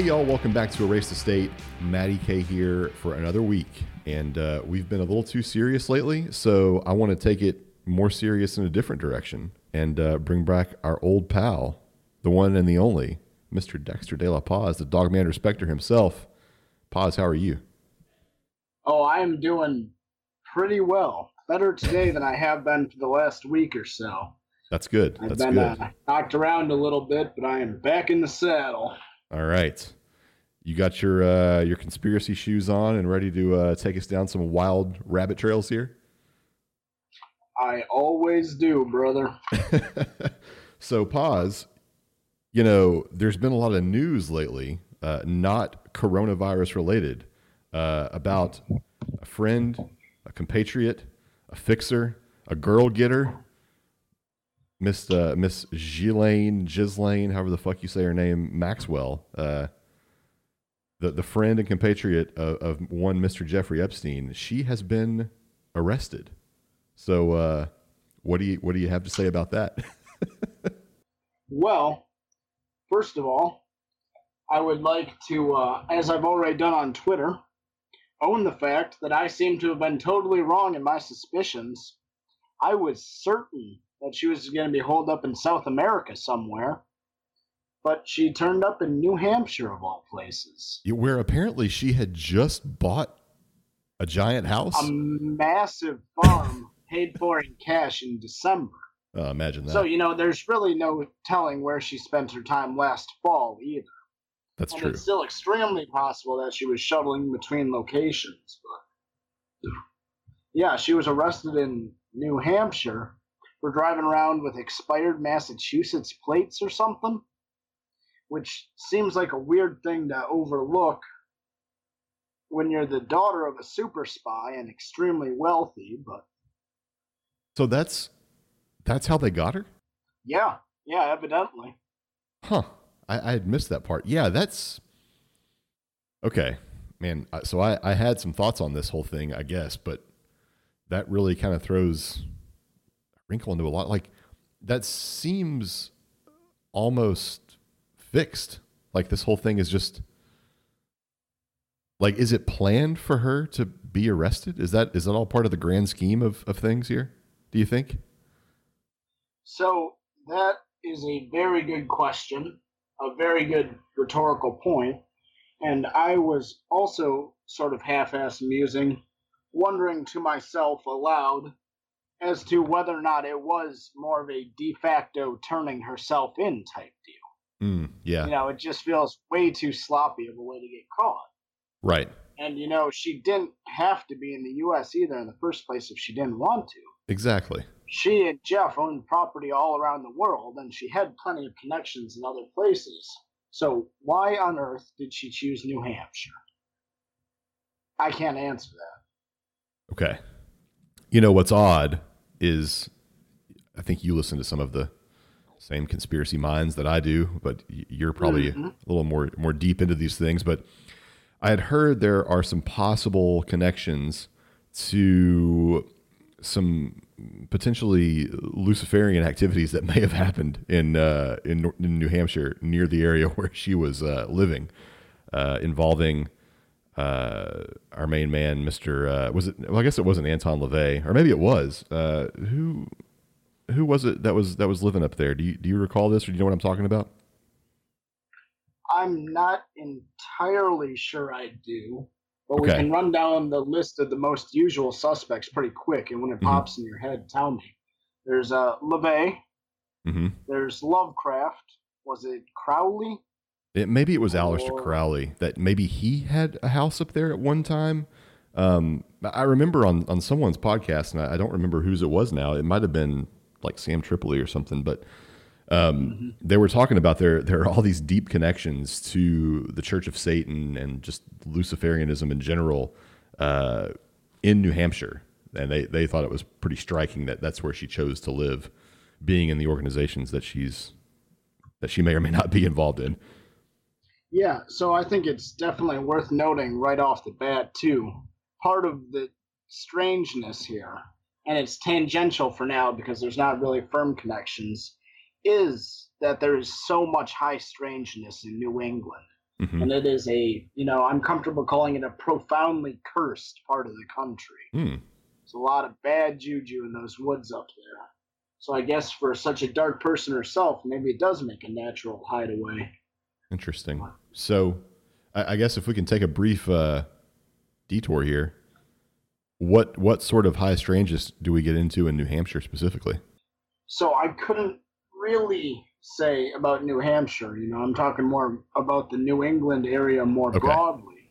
Hey, y'all, welcome back to Erase the State. Maddie K here for another week. And uh, we've been a little too serious lately, so I want to take it more serious in a different direction and uh, bring back our old pal, the one and the only, Mr. Dexter De La Paz, the Dogman Respecter himself. Paz, how are you? Oh, I am doing pretty well. Better today than I have been for the last week or so. That's good. That's I've been good. Uh, knocked around a little bit, but I am back in the saddle. All right. You got your uh, your conspiracy shoes on and ready to uh, take us down some wild rabbit trails here? I always do, brother. so Paz. You know, there's been a lot of news lately, uh, not coronavirus related, uh, about a friend, a compatriot, a fixer, a girl getter, Miss uh, Miss Ghislaine, Ghislaine, however the fuck you say her name, Maxwell, uh, the the friend and compatriot of, of one Mr. Jeffrey Epstein. She has been arrested. So, uh, what do you what do you have to say about that? Well, first of all, I would like to, uh, as I've already done on Twitter, own the fact that I seem to have been totally wrong in my suspicions. I was certain that she was going to be holed up in South America somewhere, but she turned up in New Hampshire, of all places. Where apparently she had just bought a giant house. A massive farm paid for in cash in December. Uh, imagine that. So, you know, there's really no telling where she spent her time last fall either. That's and true. it's still extremely possible that she was shuttling between locations. But yeah, she was arrested in New Hampshire for driving around with expired Massachusetts plates or something, which seems like a weird thing to overlook when you're the daughter of a super spy and extremely wealthy. But So that's that's how they got her? yeah, yeah, evidently. Huh. I, I had missed that part. Yeah, that's okay, man. So I, I had some thoughts on this whole thing, I guess, but that really kind of throws a wrinkle into a lot. Like that seems almost fixed. Like this whole thing is just like, is it planned for her to be arrested? Is that is that all part of the grand scheme of, of things here? Do you think? So that is a very good question, a very good rhetorical point, and I was also sort of half-ass musing, wondering to myself aloud as to whether or not it was more of a de facto turning herself in type deal. Mm, yeah. You know, it just feels way too sloppy of a way to get caught. Right. And you know, she didn't have to be in the U.S. either in the first place if she didn't want to Exactly. she and Jeff owned property all around the world, and she had plenty of connections in other places. So why on earth did she choose New Hampshire? I can't answer that. Okay. You know what's odd is I think you listen to some of the same conspiracy minds that I do, but you're probably Mhm. a little more more deep into these things, but I had heard there are some possible connections to some potentially Luciferian activities that may have happened in uh, in, in New Hampshire near the area where she was uh, living, uh, involving uh, our main man, Mister. Uh, was it? Well, I guess it wasn't Anton LaVey, or maybe it was. Uh, who who was it that was that was living up there? Do you do you recall this, or do you know what I'm talking about? I'm not entirely sure I do, but we can run down the list of the most usual suspects pretty quick, and when it Mhm. pops in your head, tell me. There's uh, LaVey. Mm-hmm. There's Lovecraft. Was it Crowley? It, maybe it was Aleister Or- Crowley that maybe he had a house up there at one time. Um, I remember on, on someone's podcast, and I, I don't remember whose it was now. It might have been like Sam Tripoli or something, but um, they were talking about there there are all these deep connections to the Church of Satan and just Luciferianism in general uh, in New Hampshire, and they they thought it was pretty striking that that's where she chose to live, being in the organizations that she's that she may or may not be involved in. Yeah, so I think it's definitely worth noting right off the bat, too. Part of the strangeness here, and it's tangential for now because there's not really firm connections, is that there is so much high strangeness in New England. Mhm. and it is a you know I'm comfortable calling it a profoundly cursed part of the country. Hmm. There's a lot of bad juju in those woods up there. So I guess for such a dark person herself, maybe it does make a natural hideaway. Interesting. So, I, I guess if we can take a brief uh, detour here, what what sort of high strangeness do we get into in New Hampshire specifically? So I couldn't really say about New Hampshire. You know, I'm talking more about the New England area more Okay. broadly.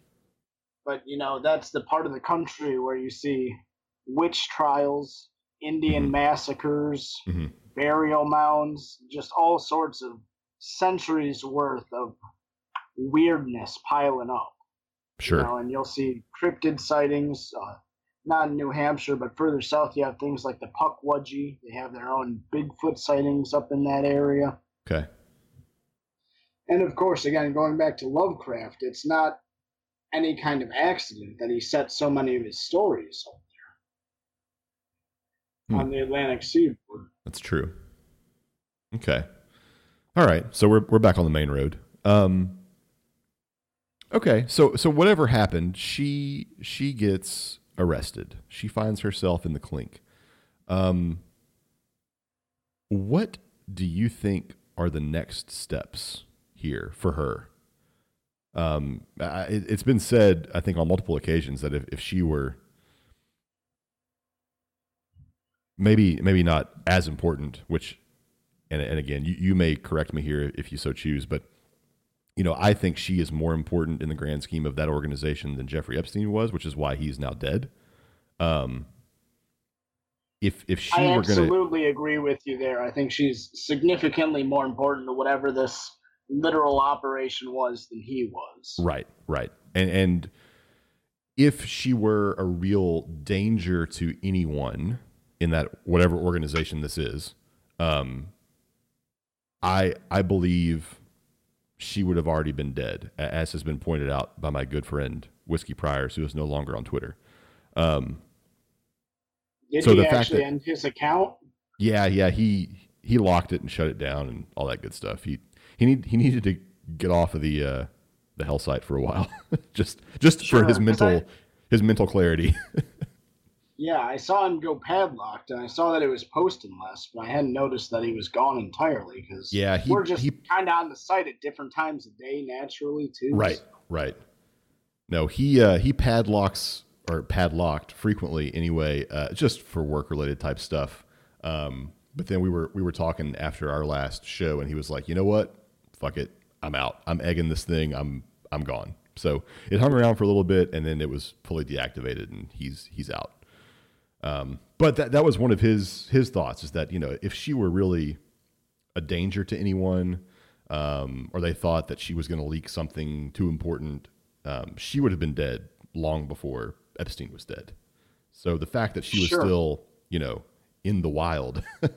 But you know, that's the part of the country where you see witch trials, Indian Mhm. massacres, Mhm. burial mounds, just all sorts of centuries worth of weirdness piling up. Sure. You know, and you'll see cryptid sightings, uh, not in New Hampshire, but further south, you have things like the Pukwudgie. They have their own Bigfoot sightings up in that area. Okay. And of course, again, going back to Lovecraft, it's not any kind of accident that he set so many of his stories up there Hmm. on the Atlantic seaboard. That's true. Okay. All right. So we're we're back on the main road. Um Okay. So so whatever happened, she she gets arrested. She finds herself in the clink. Um what do you think are the next steps here for her? Um I, it, it's been said I think on multiple occasions that if, if she were maybe maybe not as important which and, and again you, you may correct me here if you so choose but you know i think she is more important in the grand scheme of that organization than jeffrey epstein was which is why he's now dead um if if she I were going to absolutely agree with you there. I think she's significantly more important to whatever this literal operation was than he was. Right, right. And and if she were a real danger to anyone in that whatever organization this is, um, I I believe she would have already been dead, as has been pointed out by my good friend Whiskey Priors, who is no longer on Twitter. Um, Did So he the fact actually that- end his account? yeah, yeah, he he locked it and shut it down and all that good stuff. He he need he needed to get off of the uh, the hell site for a while, just just Sure, for his mental I- his mental clarity. Yeah, I saw him go padlocked, and I saw that it was posting less, but I hadn't noticed that he was gone entirely because Yeah, he- we're just kind of on the site at different times of day naturally too. Right, right. No, he uh, he padlocks or padlocked frequently anyway, uh, just for work related type stuff. Um, but then we were we were talking after our last show, and he was like, "You know what? Fuck it, I'm out. I'm egging this thing. I'm I'm gone." So it hung around for a little bit, and then it was fully deactivated, and he's he's out. Um, but that that was one of his his thoughts is that you know if she were really a danger to anyone, um, or they thought that she was going to leak something too important, um, she would have been dead long before Epstein was dead. So the fact that she was Sure. still, you know, in the wild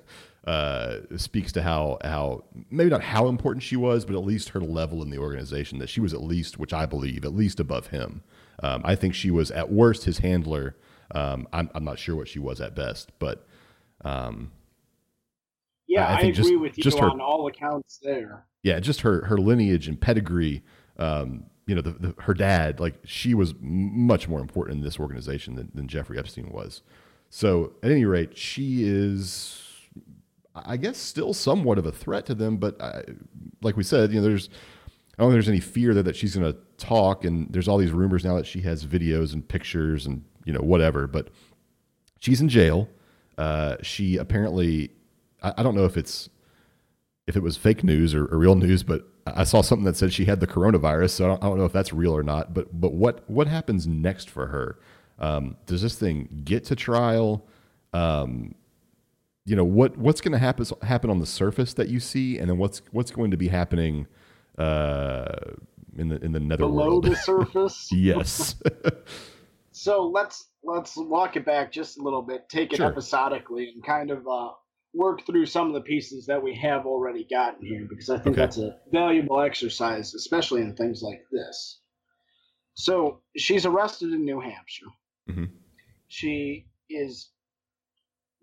uh, speaks to how how maybe not how important she was, but at least her level in the organization. That she was at least, which I believe, at least above him. Um, I think she was at worst his handler. Um, I'm I'm not sure what she was at best, but um, Yeah, I I, agree just- with you just her- on all accounts there. yeah, just her her lineage and pedigree. Um, you know, the, the, her dad, like she was much more important in this organization than, than Jeffrey Epstein was. So, at any rate, she is, I guess, still somewhat of a threat to them. But I, like we said, you know, there's I don't think there's any fear there that she's going to talk, and there's all these rumors now that she has videos and pictures and you know whatever. But she's in jail. Uh, she apparently, I, I don't know if it's if it was fake news or, or real news, but I saw something that said she had the coronavirus. So I don't, I don't know if that's real or not. But but what what happens next for her? Um, does this thing get to trial? Um, you know what what's going to happen happen on the surface that you see, and then what's what's going to be happening uh, in the in the netherworld Below the surface. yes. So let's let's walk it back just a little bit, take it Sure. episodically, and kind of uh, work through some of the pieces that we have already gotten here, because I think Okay. that's a valuable exercise, especially in things like this. So she's arrested in New Hampshire. Mhm. She is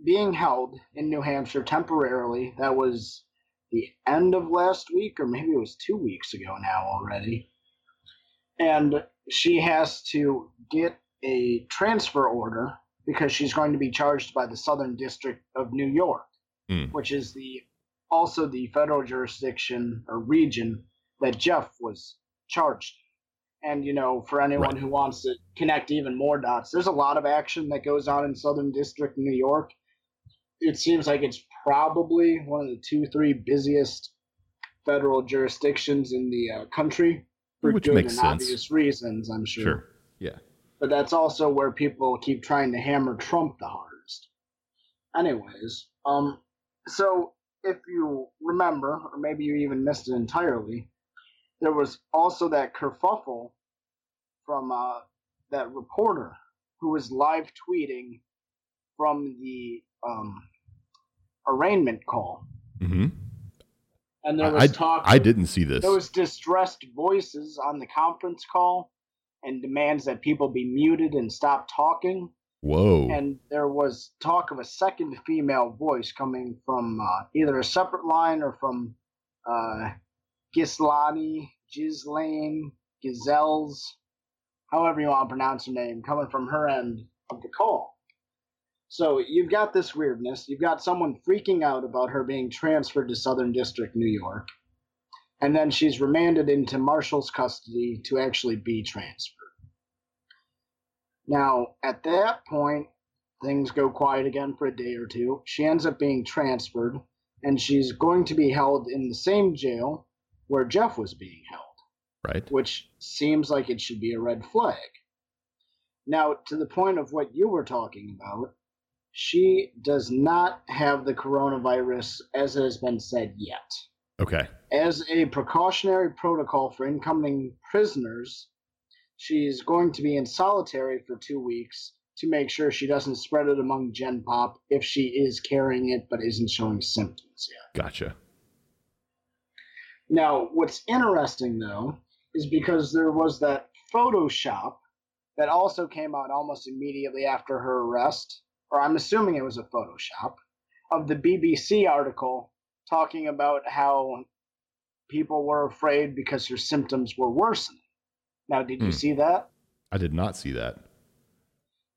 being held in New Hampshire temporarily. That was the end of last week, or maybe it was two weeks ago now already. and she has to get a transfer order because she's going to be charged by the Southern District of New York, Mm. which is the also the federal jurisdiction or region that Jeff was charged. And you know, for anyone Right. who wants to connect even more dots, there's a lot of action that goes on in Southern District, New York. It seems like it's probably one of the two, three busiest federal jurisdictions in the uh, country for Which good makes and sense. obvious reasons, I'm sure. Sure. But that's also where people keep trying to hammer Trump the hardest. Anyways, um, so if you remember, or maybe you even missed it entirely, there was also that kerfuffle from uh, that reporter who was live tweeting from the um, arraignment call, hmm and there I, was talk. I didn't see this. There was distressed voices on the conference call and demands that people be muted and stop talking. Whoa. And there was talk of a second female voice coming from uh, either a separate line or from uh, Gislani, Gislaine, Gazelles, however you want to pronounce her name, coming from her end of the call. So you've got this weirdness. You've got someone freaking out about her being transferred to Southern District, New York. And then she's remanded into Marshall's custody to actually be transferred. Now, at that point, things go quiet again for a day or two. She ends up being transferred, and she's going to be held in the same jail where Jeff was being held right. which seems like it should be a red flag. Now, to the point of what you were talking about, she does not have the coronavirus as it has been said yet. Okay. As a precautionary protocol for incoming prisoners, she's going to be in solitary for two weeks to make sure she doesn't spread it among Gen Pop if she is carrying it but isn't showing symptoms yet. Gotcha. Now, what's interesting though is because there was that Photoshop that also came out almost immediately after her arrest, or I'm assuming it was a Photoshop, of the BBC article talking about how people were afraid because her symptoms were worsening. Now, did you Hmm. see that? I did not see that.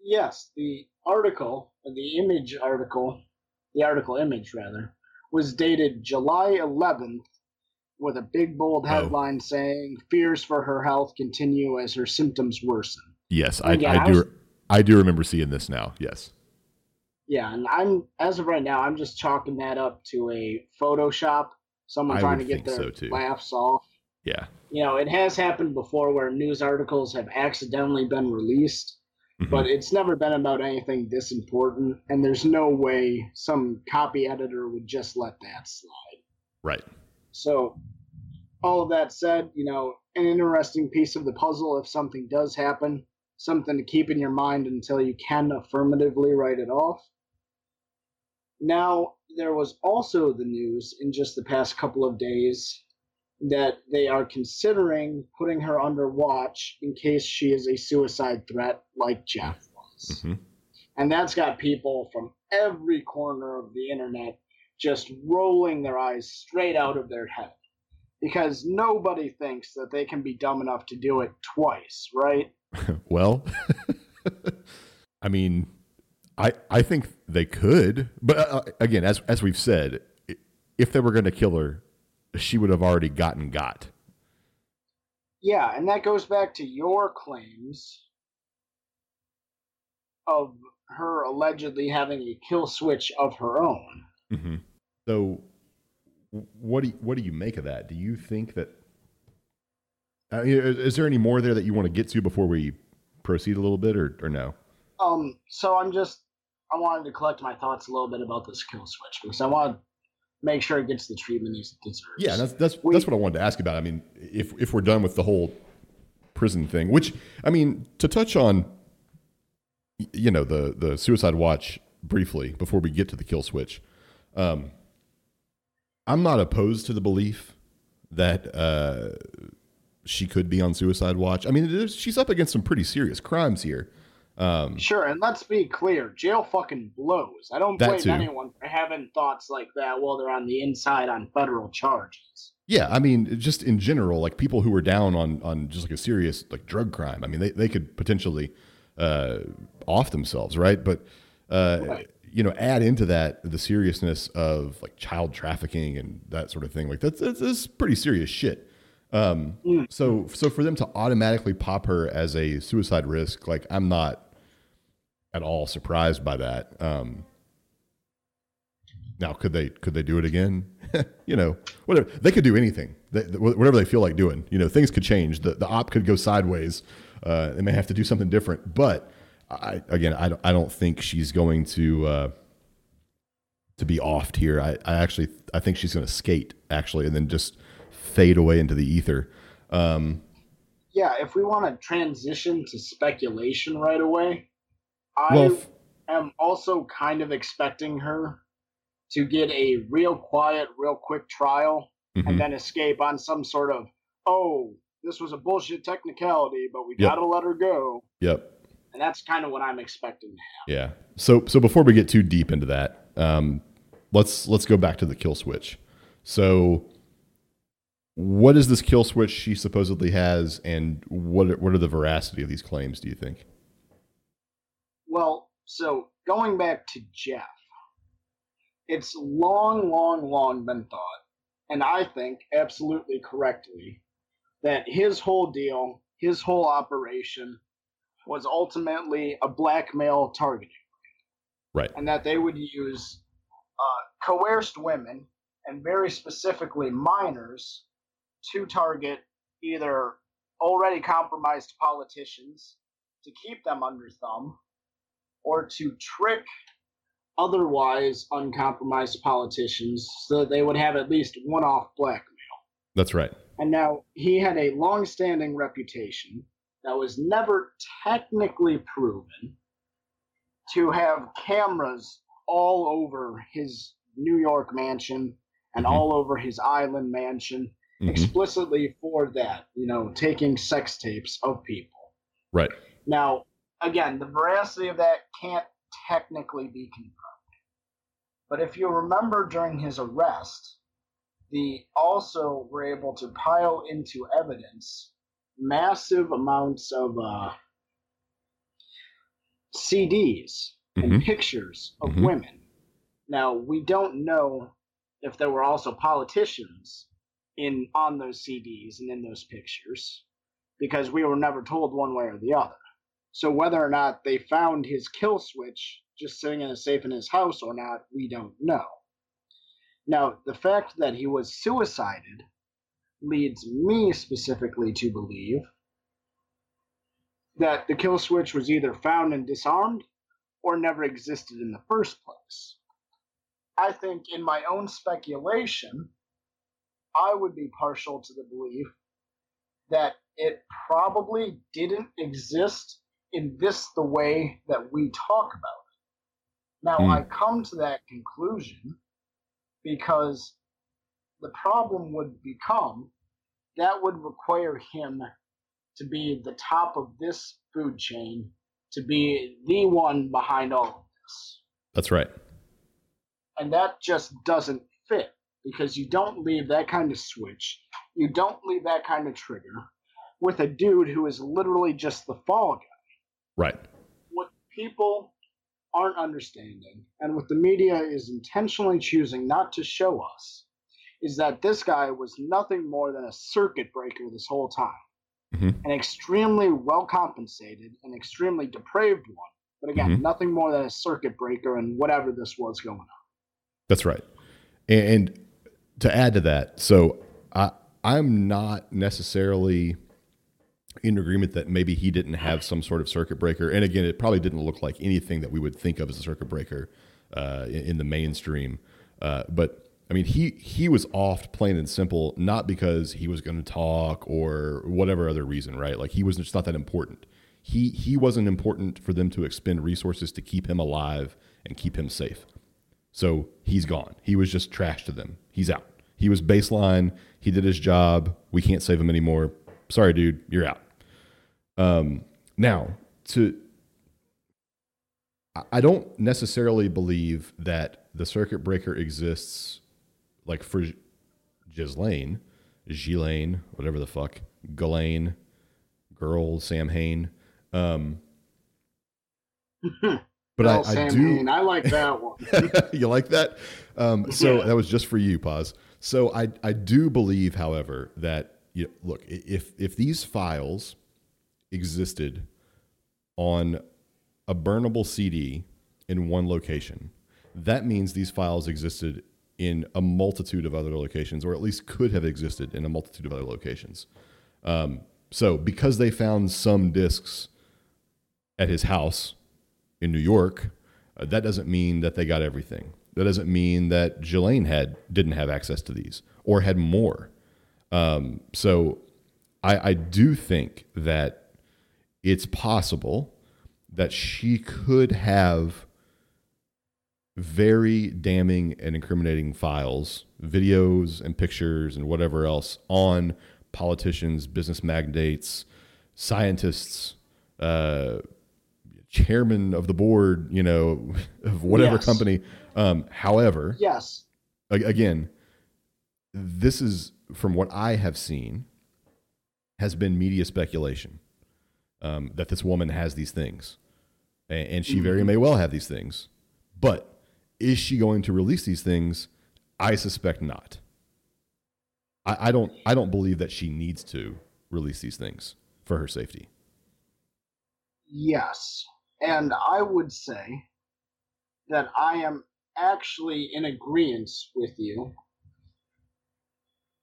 Yes, the article, the image article, the article image rather, was dated July 11th with a big bold Oh. headline saying fears for her health continue as her symptoms worsen. Yes, I, I I do. was- I do remember seeing this now. Yes. Yeah, and I'm as of right now, I'm just chalking that up to a Photoshop. Someone I trying to get their so, laughs off. Yeah. You know, it has happened before where news articles have accidentally been released, Mhm. but it's never been about anything this important, and there's no way some copy editor would just let that slide. right. So, all of that said, you know, an interesting piece of the puzzle if something does happen, something to keep in your mind until you can affirmatively write it off. Now, there was also the news in just the past couple of days that they are considering putting her under watch in case she is a suicide threat like Jeff was. hmm And that's got people from every corner of the internet just rolling their eyes straight out of their head. Because nobody thinks that they can be dumb enough to do it twice, right? well, I mean, I I think they could, but uh, again, as as we've said, if they were going to kill her, she would have already gotten got. Yeah, and that goes back to your claims of her allegedly having a kill switch of her own. hmm So, what do you, what do you make of that? Do you think that? I mean, is is there any more there that you want to get to before we proceed a little bit, or or no? Um, so I'm just I wanted to collect my thoughts a little bit about this kill switch because I want to make sure it gets the treatment it deserves. Yeah, that's that's We- that's what I wanted to ask about. I mean, if if we're done with the whole prison thing, which I mean, to touch on, you know, the the suicide watch briefly before we get to the kill switch. Um, I'm not opposed to the belief that uh, she could be on suicide watch. I mean, she's up against some pretty serious crimes here. Um, Sure, and let's be clear, jail fucking blows. I don't blame too. anyone for having thoughts like that while they're on the inside on federal charges. Yeah, I mean, just in general, like people who are down on on just like a serious like drug crime. I mean, they they could potentially uh, off themselves, right? But uh, Right. you know, add into that the seriousness of like child trafficking and that sort of thing. Like that's that's, that's pretty serious shit. Um, Mm. so so for them to automatically pop her as a suicide risk, like I'm not at all surprised by that. Um, now, could they could they do it again? you know, whatever they could do anything, they, whatever they feel like doing. You know, things could change. The the op could go sideways. Uh, they may have to do something different. But I again, I don't, I don't think she's going to uh, to be offed here. I, I actually I think she's going to skate actually, and then just fade away into the ether. Um, Yeah, if we want to transition to speculation right away, I well, f- am also kind of expecting her to get a real quiet, real quick trial mhm. and then escape on some sort of, oh, this was a bullshit technicality, but we Yep. gotta let her go. yep. And that's kind of what I'm expecting. Yeah. So so before we get too deep into that, um, let's let's go back to the kill switch. So what is this kill switch she supposedly has, and what are, what are the veracity of these claims? Do you think? Well, so going back to Jeff, it's long, long, long been thought, and I think absolutely correctly, that his whole deal, his whole operation, was ultimately a blackmail targeting. Right. And that they would use uh, coerced women, and very specifically minors, to target either already compromised politicians to keep them under thumb or to trick otherwise uncompromised politicians so that they would have at least one off blackmail. That's right. And now he had a long standing reputation that was never technically proven to have cameras all over his New York mansion and Mhm. all over his island mansion Mhm. explicitly for that, you know, taking sex tapes of people. Right. Now, again, the veracity of that can't technically be confirmed. But if you remember during his arrest, the also were able to pile into evidence massive amounts of uh, CDs and Mhm. pictures of Mhm. women. Now, we don't know if there were also politicians in on those CDs and in those pictures because we were never told one way or the other. So whether or not they found his kill switch just sitting in a safe in his house or not, we don't know. Now, the fact that he was suicided leads me specifically to believe that the kill switch was either found and disarmed or never existed in the first place. I think, in my own speculation, I would be partial to the belief that it probably didn't exist in this the way that we talk about it. Now, Hmm. I come to that conclusion because the problem would become that would require him to be the top of this food chain, to be the one behind all of this. That's right. And that just doesn't fit because you don't leave that kind of switch, you don't leave that kind of trigger with a dude who is literally just the fall guy. Right. What people aren't understanding, and what the media is intentionally choosing not to show us, is that this guy was nothing more than a circuit breaker this whole time. Mm-hmm. An extremely well compensated and extremely depraved one. But again, Mhm. nothing more than a circuit breaker and whatever this was going on. That's right. And to add to that, so I I'm not necessarily in agreement that maybe he didn't have some sort of circuit breaker. And again, it probably didn't look like anything that we would think of as a circuit breaker uh, in, in the mainstream. Uh, but I mean, he he was off plain and simple, not because he was going to talk or whatever other reason, right? Like he was just not that important. He he wasn't important for them to expend resources to keep him alive and keep him safe. So he's gone. He was just trash to them. He's out. He was baseline. He did his job. We can't save him anymore. Sorry, dude. You're out. Um, now to I- don't necessarily believe that the circuit breaker exists like for Ghislaine, Ghislaine, whatever the fuck, Ghislaine, girl, Sam Hain. Um, but Well, I, I do. I like that one. you like that? Um, so Yeah. that was just for you, Paz. So I I do believe, however, that you look if if these files existed on a burnable CD in one location, that means these files existed in a multitude of other locations, or at least could have existed in a multitude of other locations. Um, so because they found some discs at his house in New York, uh, that doesn't mean that they got everything. That doesn't mean that Jelaine had didn't have access to these or had more. Um, so I, I do think that it's possible that she could have very damning and incriminating files, videos and pictures and whatever else on politicians, business magnates, scientists, uh, chairman of the board, you know, of whatever Yes. company. Um, however, yes. a- again, this is from what I have seen has been media speculation um, that this woman has these things, and, and she very may well have these things, but is she going to release these things? I suspect not. I, I don't. I don't believe that she needs to release these things for her safety. Yes. And I would say that I am actually in agreement with you,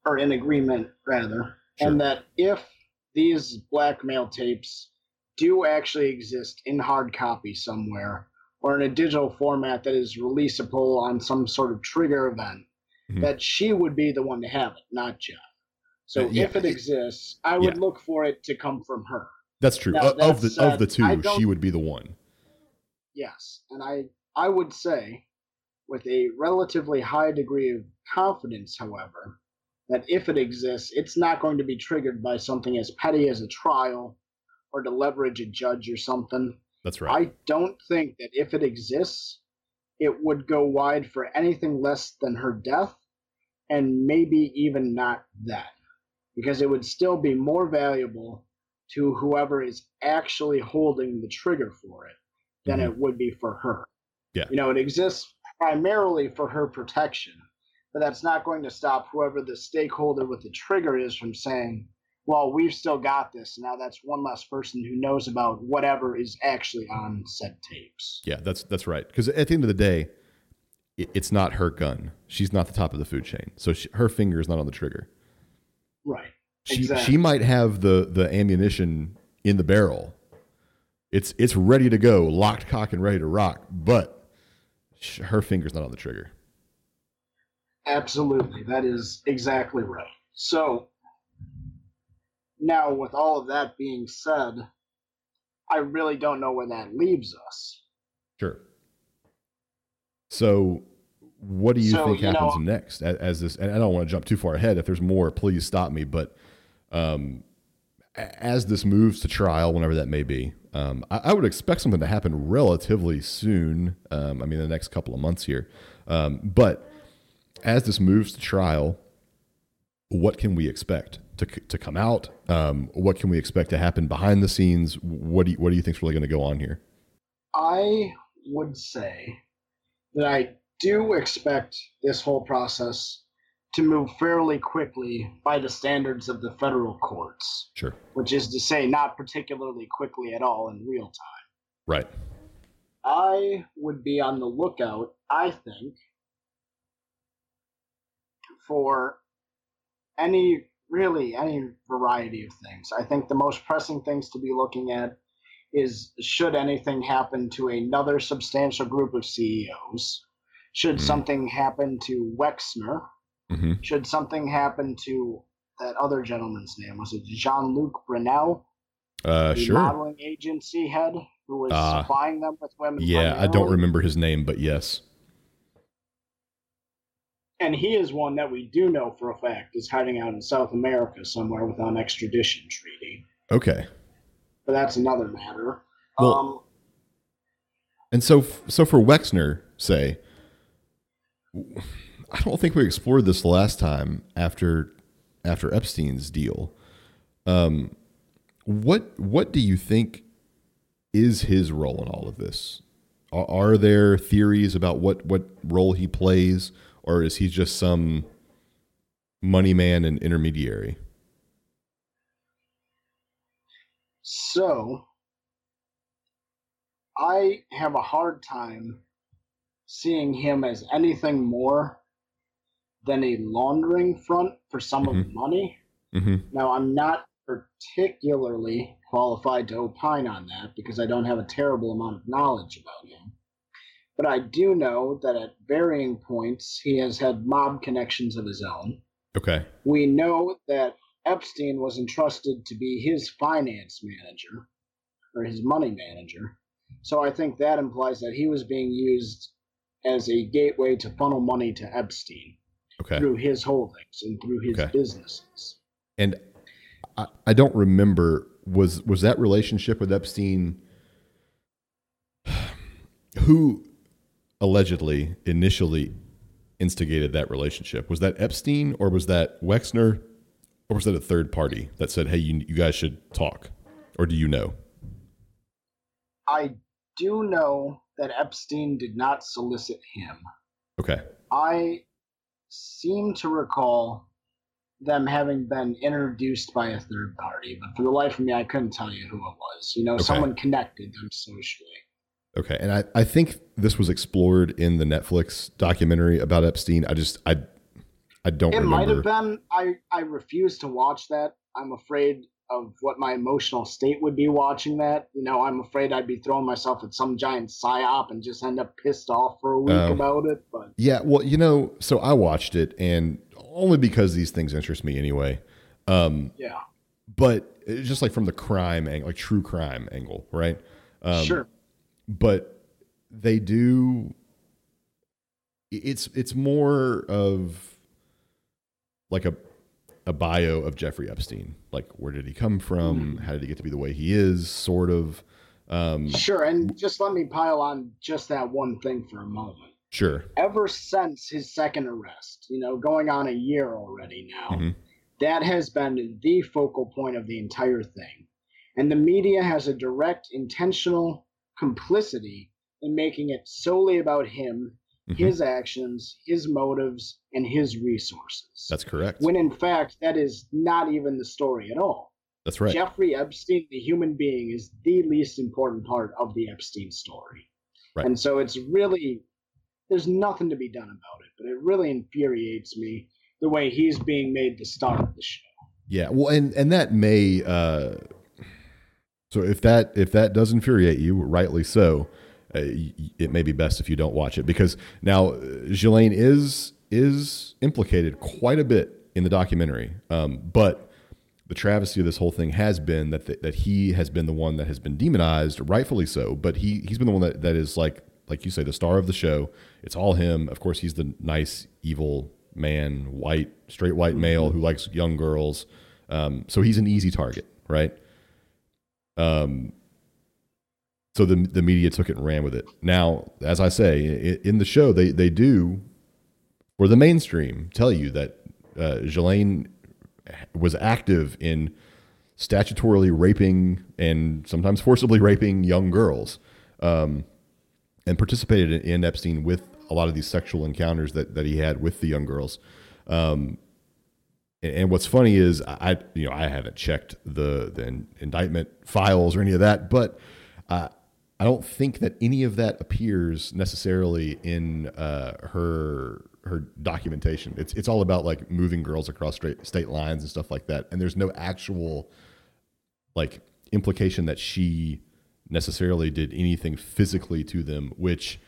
or in agreement, rather, Sure. and that if these blackmail tapes do actually exist in hard copy somewhere, or in a digital format that is releasable on some sort of trigger event, Mhm. that she would be the one to have it, not Jeff. So Uh, yeah. if it exists, I would Yeah. look for it to come from her. That's true. Of, the of the two, she would be the one. Yes, and I I would say with a relatively high degree of confidence, however, that if it exists, it's not going to be triggered by something as petty as a trial or to leverage a judge or something. That's right. I don't think that if it exists, it would go wide for anything less than her death, and maybe even not that, because it would still be more valuable to whoever is actually holding the trigger for it than Mhm. it would be for her. Yeah. You know, it exists primarily for her protection, but that's not going to stop whoever the stakeholder with the trigger is from saying, well, we've still got this. Now that's one less person who knows about whatever is actually on said tapes. Yeah, that's that's right. Because at the end of the day, it, it's not her gun. She's not the top of the food chain, so she, her finger is not on the trigger. Right. She Exactly. she might have the the ammunition in the barrel. It's it's ready to go, locked, cock, and ready to rock. But sh- her finger's not on the trigger. Absolutely. That is exactly right. So, now with all of that being said, I really don't know where that leaves us. Sure. So, what do you So, think you happens know- next? As, as this, and I don't want to jump too far ahead. If there's more, please stop me. But um, as this moves to trial, whenever that may be, um, I, I would expect something to happen relatively soon. Um, I mean, the next couple of months here. Um, but as this moves to trial, what can we expect to, to come out? Um, what can we expect to happen behind the scenes? What do you, what do you think is really going to go on here? I would say that I do expect this whole process to move fairly quickly by the standards of the federal courts, Sure. which is to say, not particularly quickly at all in real time. Right. I would be on the lookout, I think, for any really any variety of things. I think the most pressing things to be looking at is should anything happen to another substantial group of CEOs? Should Mhm. something happen to Wexner? Hmm Should something happen to that other gentleman's name? Was it Jean Luc Brunel? Uh, the sure. modeling agency head who was Ah. supplying them with women. Yeah, I don't remember his name, but yes. And he is one that we do know for a fact is hiding out in South America somewhere without an extradition treaty. Okay. But that's another matter. Well- um, And so, so for Wexner, say, I don't think we explored this last time after after Epstein's deal. Um, what what do you think is his role in all of this? Are, are there theories about what what role he plays, or is he just some money man and intermediary? So, I have a hard time seeing him as anything more than a laundering front for some mm-hmm. of the money. Mm-hmm. Now, I'm not particularly qualified to opine on that because I don't have a terrible amount of knowledge about him. But I do know that at varying points he has had mob connections of his own. Okay. We know that Epstein was entrusted to be his finance manager or his money manager. So I think that implies that he was being used as a gateway to funnel money to Epstein okay. through his holdings and through his okay. businesses. And I, I don't remember was was that relationship with Epstein who allegedly initially instigated that relationship? Was that Epstein or was that Wexner or was that a third party that said, "Hey, you, you guys should talk"? Or do you know? I do know that Epstein did not solicit him. Okay. I seem to recall them having been introduced by a third party, but for the life of me, I couldn't tell you who it was. You know, okay. someone connected them socially. Okay, and I, I think this was explored in the Netflix documentary about Epstein. I just I I don't. It remember. might have been. I I refuse to watch that. I'm afraid of what my emotional state would be watching that. You know, I'm afraid I'd be throwing myself at some giant psyop and just end up pissed off for a week um, about it. But yeah, well, you know, so I watched it, and only because these things interest me anyway. Um, yeah. But just like from the crime angle, like true crime angle, right? Um, sure. But they do. It's it's more of like a a bio of Jeffrey Epstein. Like, where did he come from? Mm. How did he get to be the way he is? Sort of. Um, sure, and just let me pile on just that one thing for a moment. Sure. Ever since his second arrest, you know, going on a year already now, mm-hmm. that has been the focal point of the entire thing. And the media has a direct, intentional complicity in making it solely about him mm-hmm. his actions, his motives, and his resources. That's correct. When in fact, that is not even the story at all. That's right. Jeffrey Epstein, the human being, is the least important part of the Epstein story. Right. And so it's really, there's nothing to be done about it, but it really infuriates me the way he's being made the star of the show. Yeah. Well, and, and that may, uh, so if that, if that does infuriate you, rightly so, uh, it may be best if you don't watch it because now Ghislaine is is implicated quite a bit in the documentary, um, but the travesty of this whole thing has been that the, that he has been the one that has been demonized, rightfully so. But he he's been the one that, that is like like you say the star of the show. It's all him. Of course, he's the nice evil man, white straight white male who likes young girls. Um, so he's an easy target, right? Um, so the the media took it and ran with it. Now, as I say in the show, they they do, or the mainstream tell you that uh, was active in statutorily raping and sometimes forcibly raping young girls, um, and participated in Epstein with a lot of these sexual encounters that that he had with the young girls. Um, and what's funny is I you know I haven't checked the the indictment files or any of that, but uh, I don't think that any of that appears necessarily in uh, her her documentation. It's it's all about like moving girls across straight, state lines and stuff like that. And there's no actual like implication that she necessarily did anything physically to them, which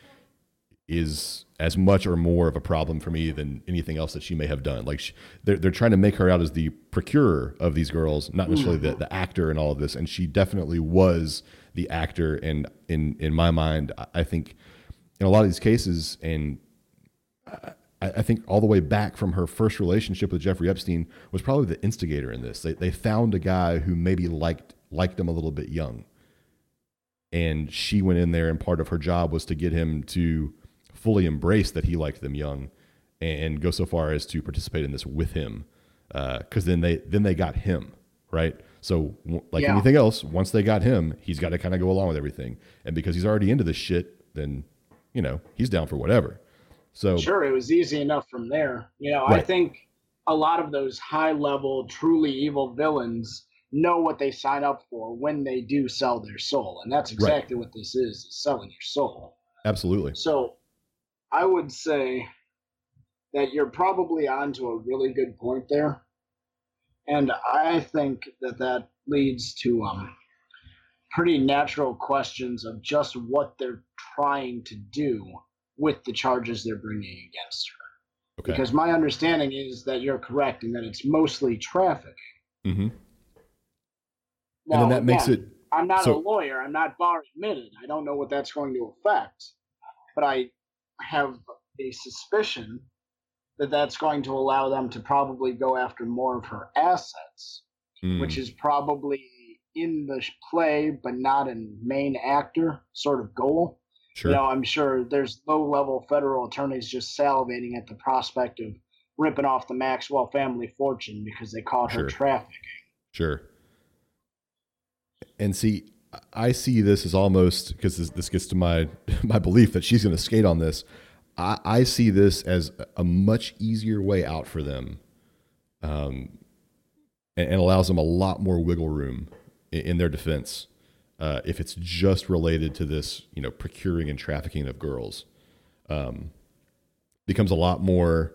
is as much or more of a problem for me than anything else that she may have done. Like she, they're they're trying to make her out as the procurer of these girls, not necessarily the, the actor and all of this. And she definitely was the actor. And in in my mind, I think in a lot of these cases, and I, I think all the way back from her first relationship with Jeffrey Epstein was probably the instigator in this. They they found a guy who maybe liked liked him a little bit young. and she went in there, and part of her job was to get him to fully embrace that he liked them young, and go so far as to participate in this with him, because uh, then they then they got him right. So like yeah. anything else, once they got him, he's got to kind of go along with everything, and because he's already into this shit, then you know he's down for whatever. So sure, it was easy enough from there. You know, right. I think a lot of those high level, truly evil villains know what they sign up for when they do sell their soul, and that's exactly right. what this is: is selling your soul. Absolutely. So, I would say that you're probably onto a really good point there, and I think that that leads to um, pretty natural questions of just what they're trying to do with the charges they're bringing against her. Okay. Because my understanding is that you're correct and that it's mostly trafficking. Mm-hmm. Now, and then that again, makes it. I'm not so, a lawyer. I'm not bar admitted. I don't know what that's going to affect, but I have a suspicion that that's going to allow them to probably go after more of her assets, mm. which is probably in the play but not a main actor sort of goal. Sure. You know, I'm sure there's low level federal attorneys just salivating at the prospect of ripping off the Maxwell family fortune because they caught sure. her trafficking. Sure. And see, I see this as almost because this, this, gets to my my belief that she's going to skate on this. I, I, see this as a much easier way out for them, um, and, and allows them a lot more wiggle room in, in their defense uh, if it's just related to this, you know, procuring and trafficking of girls, um, becomes a lot more,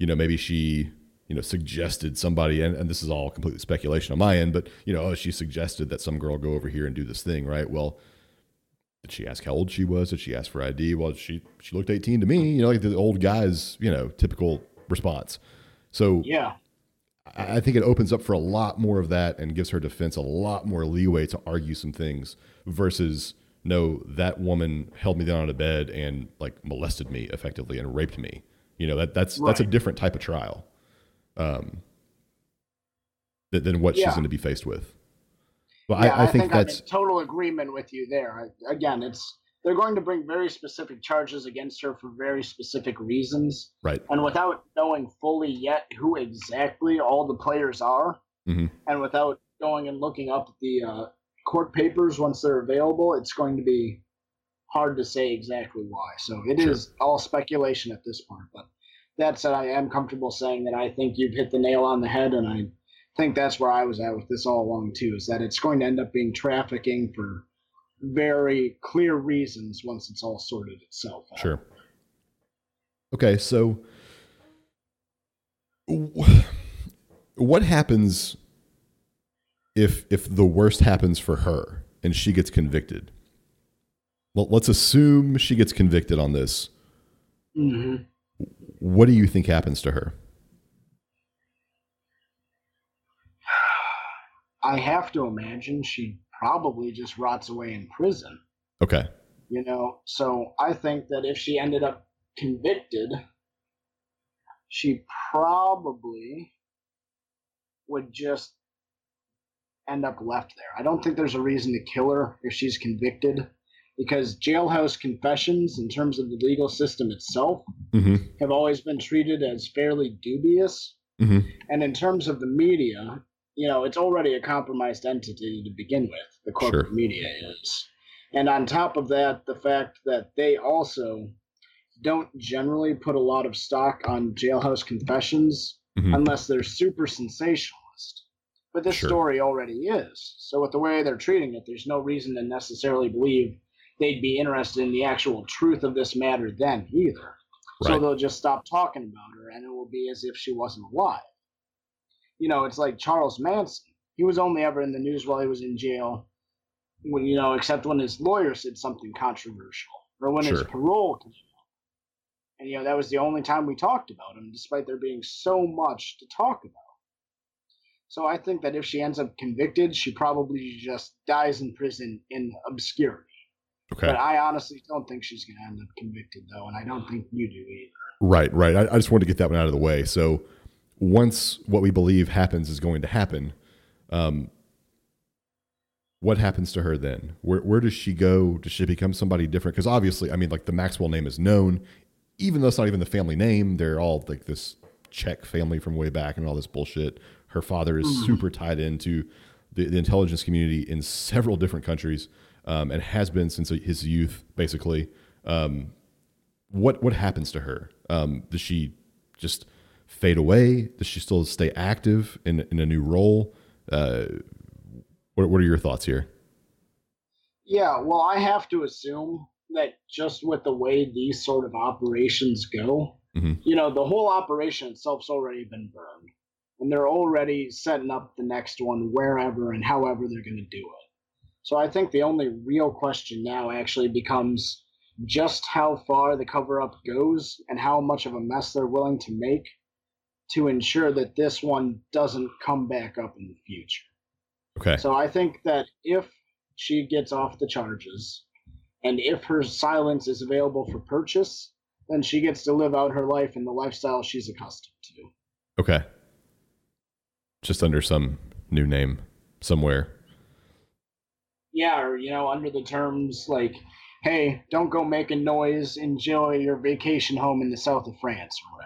you know, maybe she, you know, suggested somebody, and, and this is all completely speculation on my end, but, you know, oh, she suggested that some girl go over here and do this thing, right? Well, did she ask how old she was? Did she ask for ID? Well, she she looked 18 to me, you know, like the old guys, you know, typical response. So yeah, I think it opens up for a lot more of that and gives her defense a lot more leeway to argue some things versus no, that woman held me down on a bed and like molested me effectively and raped me. You know that that's right. that's a different type of trial um, than what yeah. she's going to be faced with. But yeah, I, I, think, think that's total agreement with you there. Again, it's they're going to bring very specific charges against her for very specific reasons. Right. And without knowing fully yet who exactly all the players are, mm-hmm. and without going and looking up the uh, court papers once they're available, it's going to be hard to say exactly why. So it sure. is all speculation at this point. But that said, I am comfortable saying that I think you've hit the nail on the head, and I think that's where I was at with this all along too. Is that it's going to end up being trafficking for very clear reasons once it's all sorted itself out. Sure. Okay, so what happens if if the worst happens for her and she gets convicted? Well, let's assume she gets convicted on this. Mm-hmm. What do you think happens to her? I have to imagine she probably just rots away in prison. Okay. You know, so I think that if she ended up convicted, she probably would just end up left there. I don't think there's a reason to kill her if she's convicted because jailhouse confessions, in terms of the legal system itself, mm-hmm. have always been treated as fairly dubious. Mm-hmm. And in terms of the media, you know, it's already a compromised entity to begin with. The corporate sure. media is. And on top of that, the fact that they also don't generally put a lot of stock on jailhouse confessions mm-hmm. unless they're super sensationalist. But this sure. story already is. So, with the way they're treating it, there's no reason to necessarily believe they'd be interested in the actual truth of this matter then either. Right. So, they'll just stop talking about her and it will be as if she wasn't alive you know, it's like Charles Manson. He was only ever in the news while he was in jail, when you know, except when his lawyer said something controversial or when sure. his parole came out. And you know, that was the only time we talked about him, despite there being so much to talk about. So I think that if she ends up convicted, she probably just dies in prison in obscurity. Okay. But I honestly don't think she's going to end up convicted, though, and I don't think you do either. Right, right. I, I just wanted to get that one out of the way. So once what we believe happens is going to happen, um, what happens to her then? Where where does she go? Does she become somebody different? Because obviously, I mean, like the Maxwell name is known, even though it's not even the family name. They're all like this Czech family from way back and all this bullshit. Her father is mm. super tied into the, the, intelligence community in several different countries um, and has been since his youth, basically. Um, what what happens to her? Um, does she just fade away? Does she still stay active in in a new role? Uh, what what are your thoughts here? Yeah, well, I have to assume that just with the way these sort of operations go, mm-hmm. you know, the whole operation itself's already been burned, and they're already setting up the next one wherever and however they're going to do it. So I think the only real question now actually becomes just how far the cover up goes and how much of a mess they're willing to make to ensure that this one doesn't come back up in the future. Okay. So I think that if she gets off the charges and if her silence is available for purchase, then she gets to live out her life in the lifestyle she's accustomed to. Okay. Just under some new name somewhere. Yeah, or you know, under the terms like, hey, don't go making noise, enjoy your vacation home in the south of France or whatever.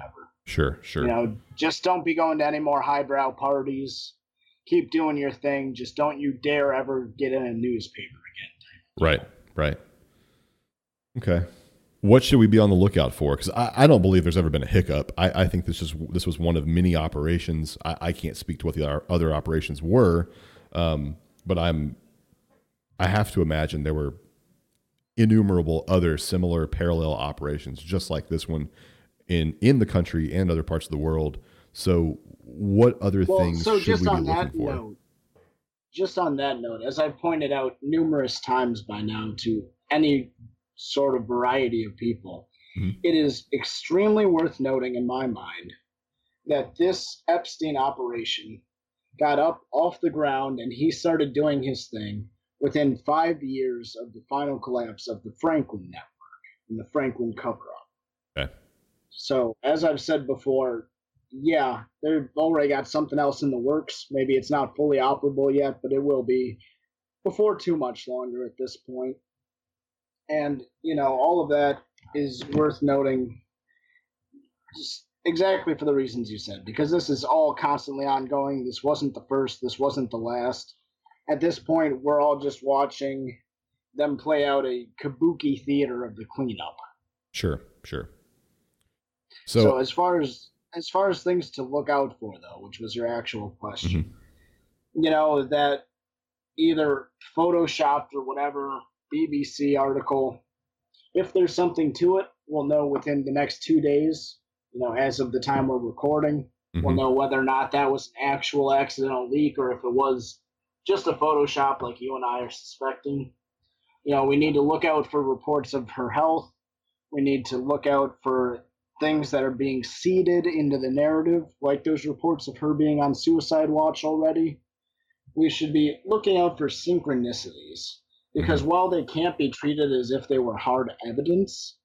Sure, sure. You know, just don't be going to any more highbrow parties. Keep doing your thing. Just don't you dare ever get in a newspaper again. Right, right. Okay. What should we be on the lookout for? Because I, I, don't believe there's ever been a hiccup. I, I think this is this was one of many operations. I, I can't speak to what the other operations were, um, but I'm I have to imagine there were innumerable other similar parallel operations just like this one in in the country and other parts of the world. So, what other well, things so should we be looking for? Note, just on that note, as I've pointed out numerous times by now to any sort of variety of people, mm-hmm. it is extremely worth noting in my mind that this Epstein operation got up off the ground and he started doing his thing within five years of the final collapse of the Franklin network and the Franklin cover up. Okay. So, as I've said before, yeah, they've already got something else in the works. Maybe it's not fully operable yet, but it will be before too much longer at this point. And, you know, all of that is worth noting just exactly for the reasons you said, because this is all constantly ongoing. This wasn't the first, this wasn't the last. At this point, we're all just watching them play out a kabuki theater of the cleanup. Sure, sure. So, so as far as as far as things to look out for, though, which was your actual question, mm-hmm. you know that either photoshopped or whatever BBC article. If there's something to it, we'll know within the next two days. You know, as of the time we're recording, mm-hmm. we'll know whether or not that was an actual accidental leak or if it was just a Photoshop, like you and I are suspecting. You know, we need to look out for reports of her health. We need to look out for things that are being seeded into the narrative, like those reports of her being on suicide watch already. We should be looking out for synchronicities because mm-hmm. while they can't be treated as if they were hard evidence,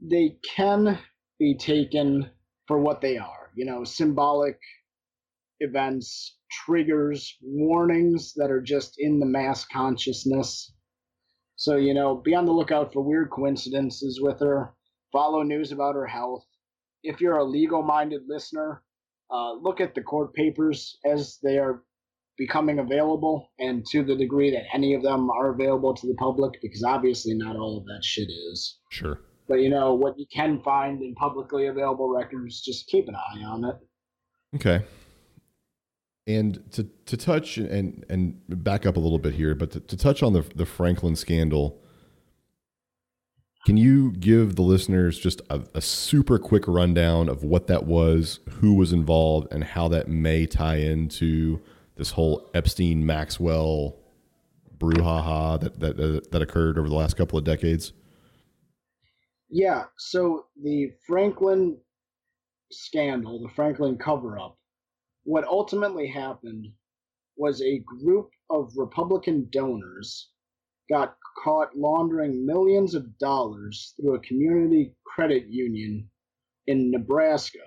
they can be taken for what they are you know, symbolic events, triggers, warnings that are just in the mass consciousness. So, you know, be on the lookout for weird coincidences with her, follow news about her health, if you're a legal minded listener, uh, look at the court papers as they are becoming available and to the degree that any of them are available to the public, because obviously not all of that shit is. Sure. But you know, what you can find in publicly available records, just keep an eye on it. Okay. And to, to touch and, and back up a little bit here, but to, to touch on the, the Franklin scandal, can you give the listeners just a, a, super quick rundown of what that was, who was involved, and how that may tie into this whole Epstein Maxwell brouhaha that, that that occurred over the last couple of decades? Yeah. So the Franklin scandal, the Franklin cover up, what ultimately happened was a group of Republican donors got caught laundering millions of dollars through a community credit union in Nebraska.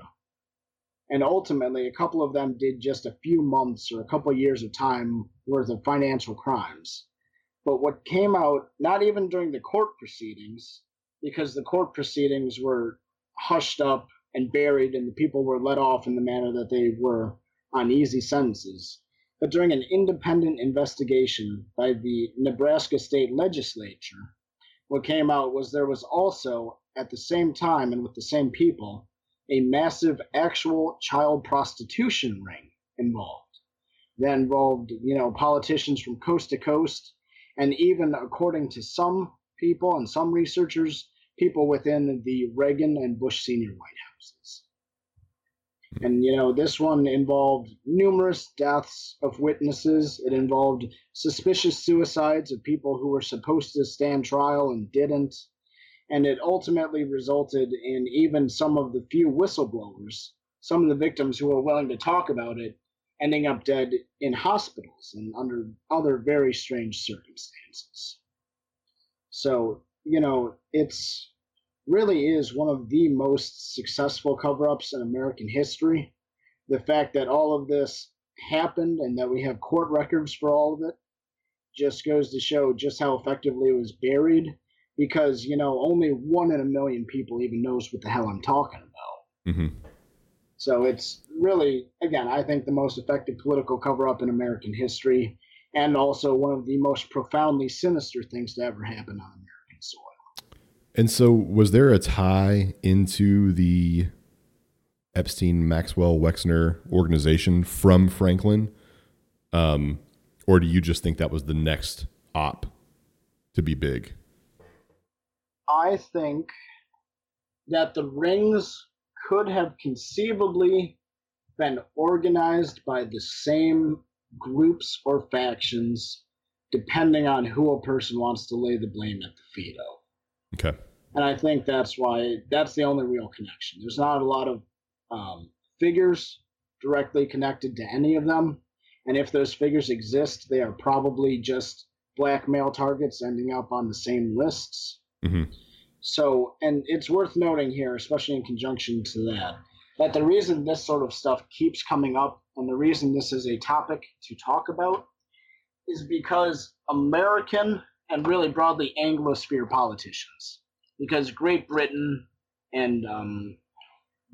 And ultimately, a couple of them did just a few months or a couple of years of time worth of financial crimes. But what came out, not even during the court proceedings, because the court proceedings were hushed up and buried, and the people were let off in the manner that they were on easy sentences. But during an independent investigation by the Nebraska state legislature, what came out was there was also, at the same time and with the same people, a massive actual child prostitution ring involved. That involved, you know, politicians from coast to coast, and even according to some people and some researchers, people within the Reagan and Bush senior White Houses. And, you know, this one involved numerous deaths of witnesses. It involved suspicious suicides of people who were supposed to stand trial and didn't. And it ultimately resulted in even some of the few whistleblowers, some of the victims who were willing to talk about it, ending up dead in hospitals and under other very strange circumstances. So, you know, it's really is one of the most successful cover ups in American history. The fact that all of this happened and that we have court records for all of it just goes to show just how effectively it was buried because, you know, only one in a million people even knows what the hell I'm talking about. Mm-hmm. So it's really, again, I think the most effective political cover up in American history and also one of the most profoundly sinister things to ever happen on. And so, was there a tie into the Epstein, Maxwell, Wexner organization from Franklin? Um, or do you just think that was the next op to be big? I think that the rings could have conceivably been organized by the same groups or factions, depending on who a person wants to lay the blame at the feet of. Okay. And I think that's why that's the only real connection. There's not a lot of um, figures directly connected to any of them. And if those figures exist, they are probably just blackmail targets ending up on the same lists. Mm-hmm. So, and it's worth noting here, especially in conjunction to that, that the reason this sort of stuff keeps coming up and the reason this is a topic to talk about is because American and really broadly Anglosphere politicians because Great Britain and um,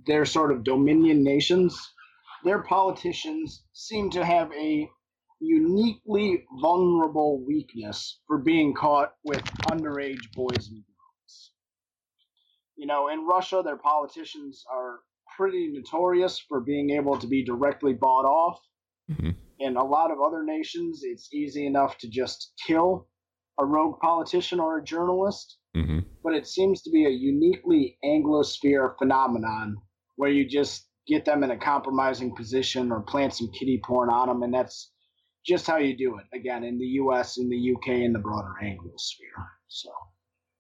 their sort of dominion nations, their politicians seem to have a uniquely vulnerable weakness for being caught with underage boys and girls. You know, in Russia, their politicians are pretty notorious for being able to be directly bought off. Mm-hmm. In a lot of other nations, it's easy enough to just kill a rogue politician or a journalist. Mm-hmm. But it seems to be a uniquely Anglosphere phenomenon where you just get them in a compromising position or plant some kitty porn on them, and that's just how you do it. Again, in the U.S., in the U.K., in the broader Anglosphere. So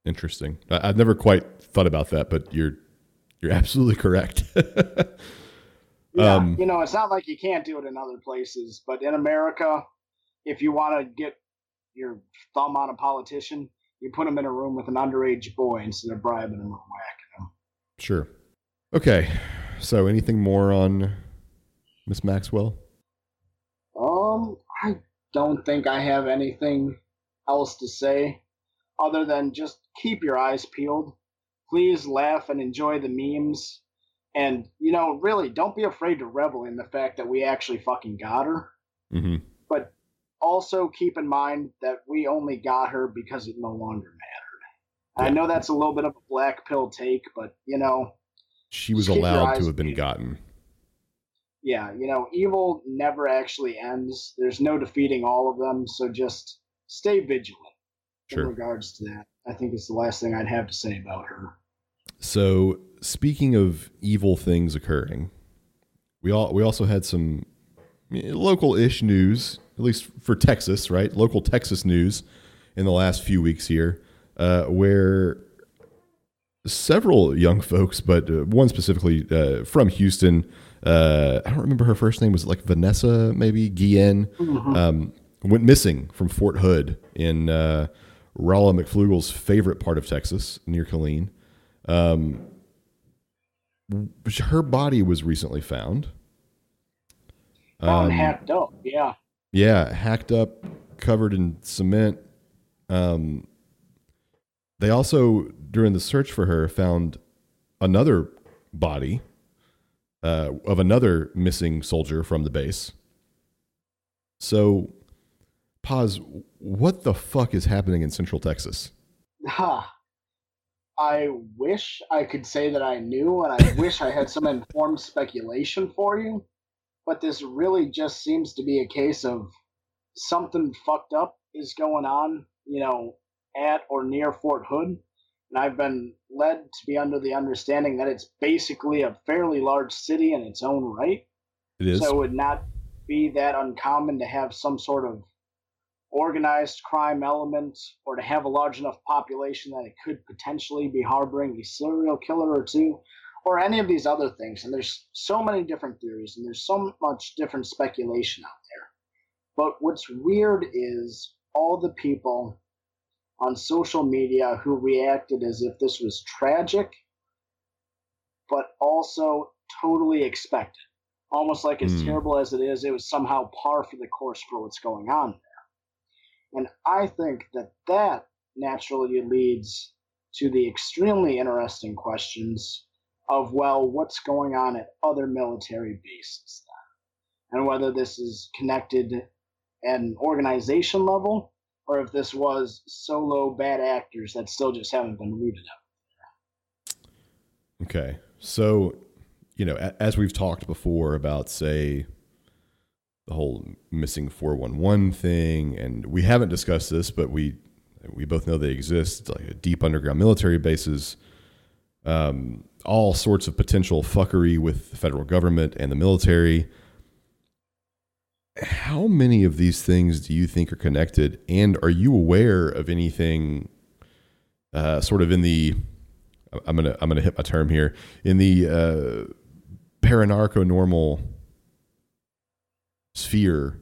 interesting. I've never quite thought about that, but you're you're absolutely correct. yeah, um, you know, it's not like you can't do it in other places, but in America, if you want to get your thumb on a politician, you put them in a room with an underage boy instead of bribing him or whacking them. Sure. Okay. So, anything more on Miss Maxwell? Um, I don't think I have anything else to say other than just keep your eyes peeled. Please laugh and enjoy the memes. And, you know, really, don't be afraid to revel in the fact that we actually fucking got her. Mm-hmm. But also keep in mind that we only got her because it no longer mattered. Yeah. I know that's a little bit of a black pill take, but you know, she was allowed to have been gotten. Yeah, you know, evil never actually ends. There's no defeating all of them, so just stay vigilant sure. in regards to that. I think it's the last thing I'd have to say about her. So, speaking of evil things occurring, we all we also had some eh, local-ish news at least for Texas, right? Local Texas news in the last few weeks here, uh, where several young folks, but uh, one specifically uh, from Houston, uh, I don't remember her first name, was it like Vanessa, maybe Guillen, mm-hmm. um, went missing from Fort Hood in uh, Rolla McFlugel's favorite part of Texas, near Killeen. Um, her body was recently found. Found um, hacked up, yeah. Yeah, hacked up, covered in cement, Um, they also, during the search for her, found another body uh, of another missing soldier from the base. So, pause. What the fuck is happening in Central Texas? Ha. I wish I could say that I knew, and I wish I had some informed speculation for you. But this really just seems to be a case of something fucked up is going on, you know, at or near Fort Hood. And I've been led to be under the understanding that it's basically a fairly large city in its own right. It is. So it would not be that uncommon to have some sort of organized crime element or to have a large enough population that it could potentially be harboring a serial killer or two or any of these other things. And there's so many different theories and there's so much different speculation out there. But what's weird is all the people on social media who reacted as if this was tragic, but also totally expected. Almost like as Mm. terrible as it is, it was somehow par for the course for what's going on there. And I think that that naturally leads to the extremely interesting questions of, well, what's going on at other military bases then? And whether this is connected at an organization level or if this was solo bad actors that still just haven't been rooted out. Okay. So, you know, as we've talked before about, say, the whole missing 411 thing, and we haven't discussed this, but we we both know they exist, like a deep underground military bases, um, all sorts of potential fuckery with the federal government and the military. How many of these things do you think are connected? And are you aware of anything uh, sort of in the I'm gonna I'm gonna hit my term here in the uh, paranarco-normal sphere.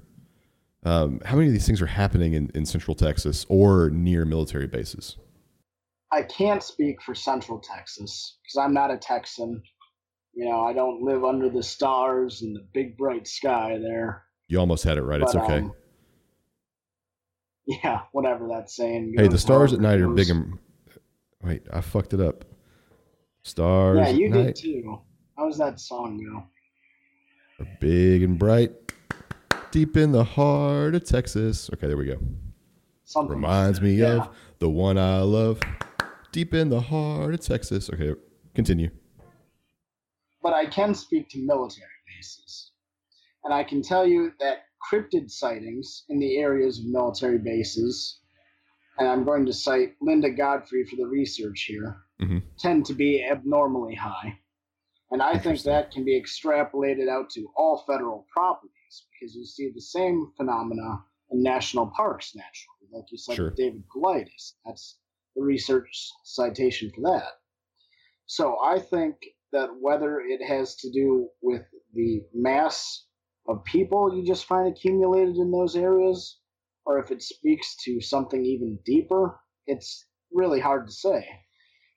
Um, how many of these things are happening in, in Central Texas or near military bases? I can't speak for Central Texas because I'm not a Texan. You know, I don't live under the stars and the big bright sky there. You almost had it right. It's okay. um, yeah, whatever that's saying. hey, the stars at night are big and wait. I fucked it up. Stars Yeah, you did night too. How does that song go? are big and bright, deep in the heart of Texas. Okay, there we go. Something Reminds that, me yeah. of the one I love, deep in the heart of Texas. Okay, continue. but I can speak to military bases. And I can tell you that cryptid sightings in the areas of military bases, and I'm going to cite Linda Godfrey for the research here, Mhm. tend to be abnormally high. And I think that can be extrapolated out to all federal properties because you see the same phenomena in national parks naturally, like you said Sure. with David Paulides. That's research citation for that. So I think that whether it has to do with the mass of people you just find accumulated in those areas, or if it speaks to something even deeper, it's really hard to say.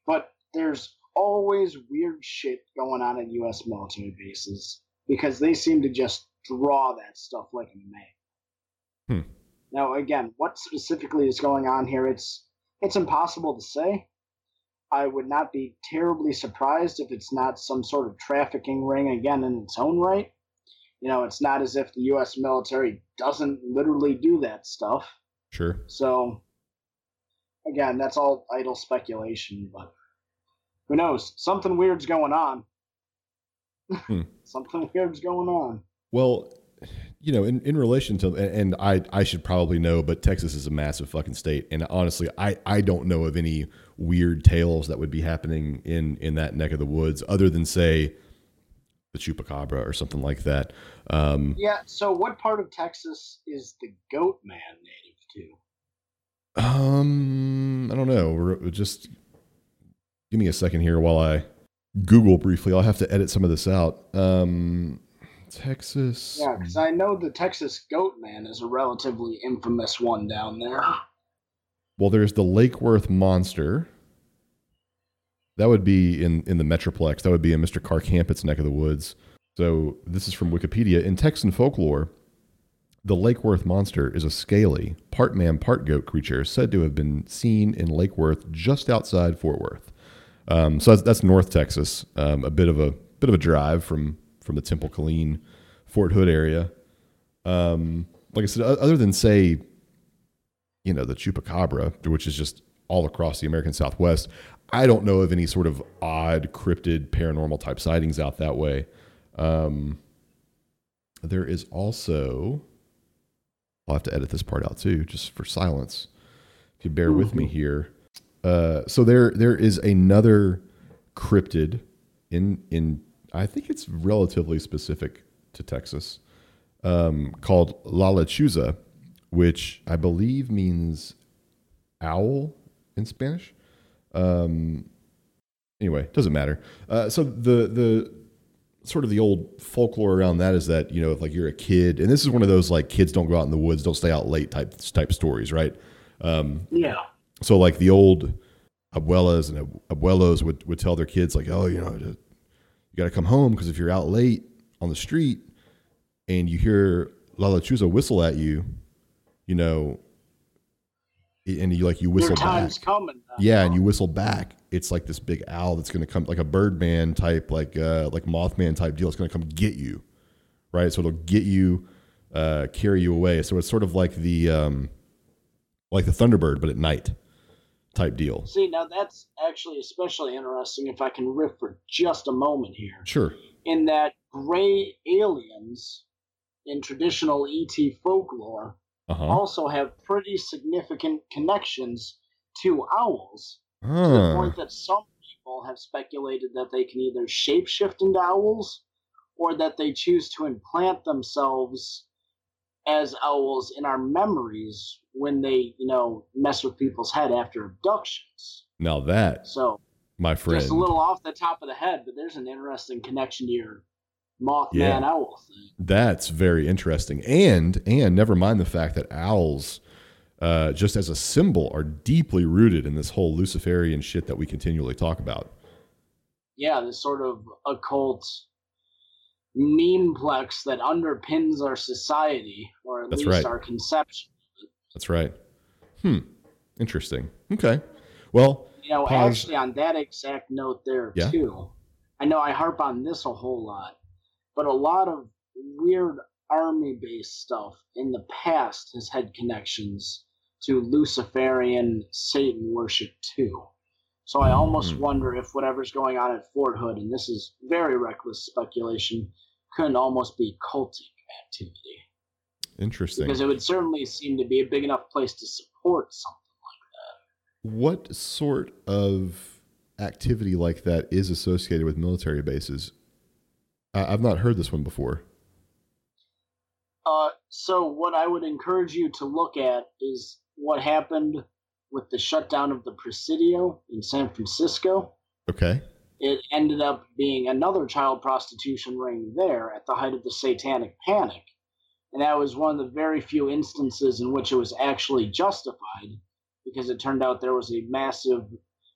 But there's always weird shit going on at U.S. military bases because they seem to just draw that stuff like a magnet. Hmm. Now, again, what specifically is going on here? It's it's impossible to say. I would not be terribly surprised if it's not some sort of trafficking ring again in its own right. You know, it's not as if the U.S. military doesn't literally do that stuff. Sure. So, again, that's all idle speculation, but who knows? Something weird's going on. Hmm. Something weird's going on. Well, you know, in, in relation to, and I, I should probably know, but Texas is a massive fucking state. And honestly, I, I don't know of any weird tales that would be happening in, in that neck of the woods other than, say, the chupacabra or something like that. Um, Yeah, so what part of Texas is the goat man native to? um, I don't know. We're- Just give me a second here while I Google briefly. I'll have to edit some of this out. Um, Texas. Yeah, because I know the Texas goat man is a relatively infamous one down there. Well, there's the Lake Worth monster. That would be in, in the Metroplex. That would be in Mr. Carr Campett's neck of the woods. So this is from Wikipedia. In Texan folklore, The Lake Worth monster is a scaly, part man, part goat creature said to have been seen in Lake Worth just outside Fort Worth. Um, so that's, that's North Texas, um, a bit of a bit of a drive from from the Temple Killeen, Fort Hood area. Um, like I said, other than say, you know, the chupacabra, which is just all across the American Southwest, I don't know of any sort of odd cryptid paranormal type sightings out that way. Um, there is also, I'll have to edit this part out too, just for silence. If you bear mm-hmm. with me here. Uh, so there, there is another cryptid in in I think it's relatively specific to Texas um, called La Lechuza, which I believe means owl in Spanish. Um, anyway, doesn't matter. Uh, so the the sort of the old folklore around that is that you know if like you're a kid, and this is one of those like kids don't go out in the woods, don't stay out late type type stories, right? Um, yeah. So like the old abuelas and abuelos would would tell their kids like, oh, you know, you got to come home because if you're out late on the street and you hear La Lechuza whistle at you, you know, and you like you whistle back. coming. Yeah, and you whistle back. It's like this big owl that's going to come, like a Birdman type, like uh, like Mothman type deal. It's going to come get you, right? So it'll get you, uh, carry you away. So it's sort of like the um, like the Thunderbird, but at night type deal. See, now that's actually especially interesting. If I can riff for just a moment here, sure. In that gray aliens in traditional ET folklore uh-huh. also have pretty significant connections to owls to the point that some people have speculated that they can either shapeshift into owls or that they choose to implant themselves as owls in our memories when they, you know, mess with people's head after abductions. Now that, so my friend, just a little off the top of the head, but there's an interesting connection to your Mothman yeah. owl thing. That's very interesting. And and never mind the fact that owls uh, just as a symbol are deeply rooted in this whole Luciferian shit that we continually talk about. Yeah, this sort of occult memeplex that underpins our society, or at That's least right. our conception. That's right. Hmm. Interesting. Okay. Well, you know, pause. actually, on that exact note, there yeah. too. I know I harp on this a whole lot, but a lot of weird army based stuff in the past has had connections to Luciferian Satan worship too. So I almost mm. wonder if whatever's going on at Fort Hood, and this is very reckless speculation, couldn't almost be cultic activity. Interesting. Because it would certainly seem to be a big enough place to support something like that. What sort of activity like that is associated with military bases? I, have not heard this one before. Uh, so what I would encourage you to look at is what happened with the shutdown of the Presidio in San Francisco. Okay. It ended up being another child prostitution ring there at the height of the Satanic Panic. And that was one of the very few instances in which it was actually justified because it turned out there was a massive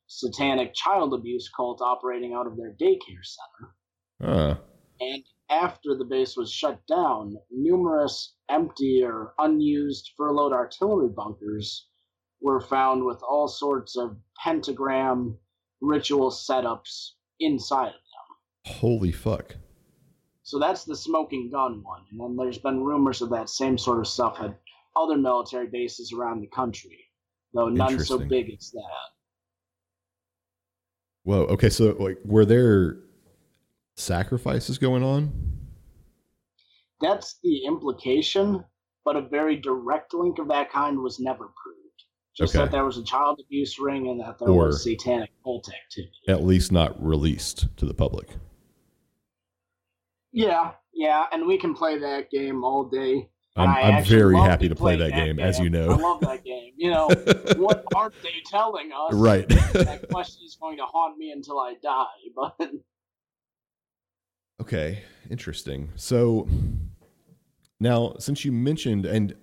satanic child abuse cult operating out of their daycare center. Uh. And after the base was shut down, numerous empty or unused furloughed artillery bunkers were found with all sorts of pentagram ritual setups inside of them. Holy fuck. So that's the smoking gun one. And then there's been rumors of that same sort of stuff at other military bases around the country, though none so big as that. Whoa. Okay. So, like, were there sacrifices going on? That's the implication, but a very direct link of that kind was never proved. Just okay. that there was a child abuse ring and that there or was satanic cult activity. At least not released to the public. Yeah, yeah, and we can play that game all day. I'm, I'm very happy to play, play that, that game, game, as you know. I love that game. You know, what aren't they telling us? Right. that question is going to haunt me until I die. But Okay, interesting. So now, since you mentioned, and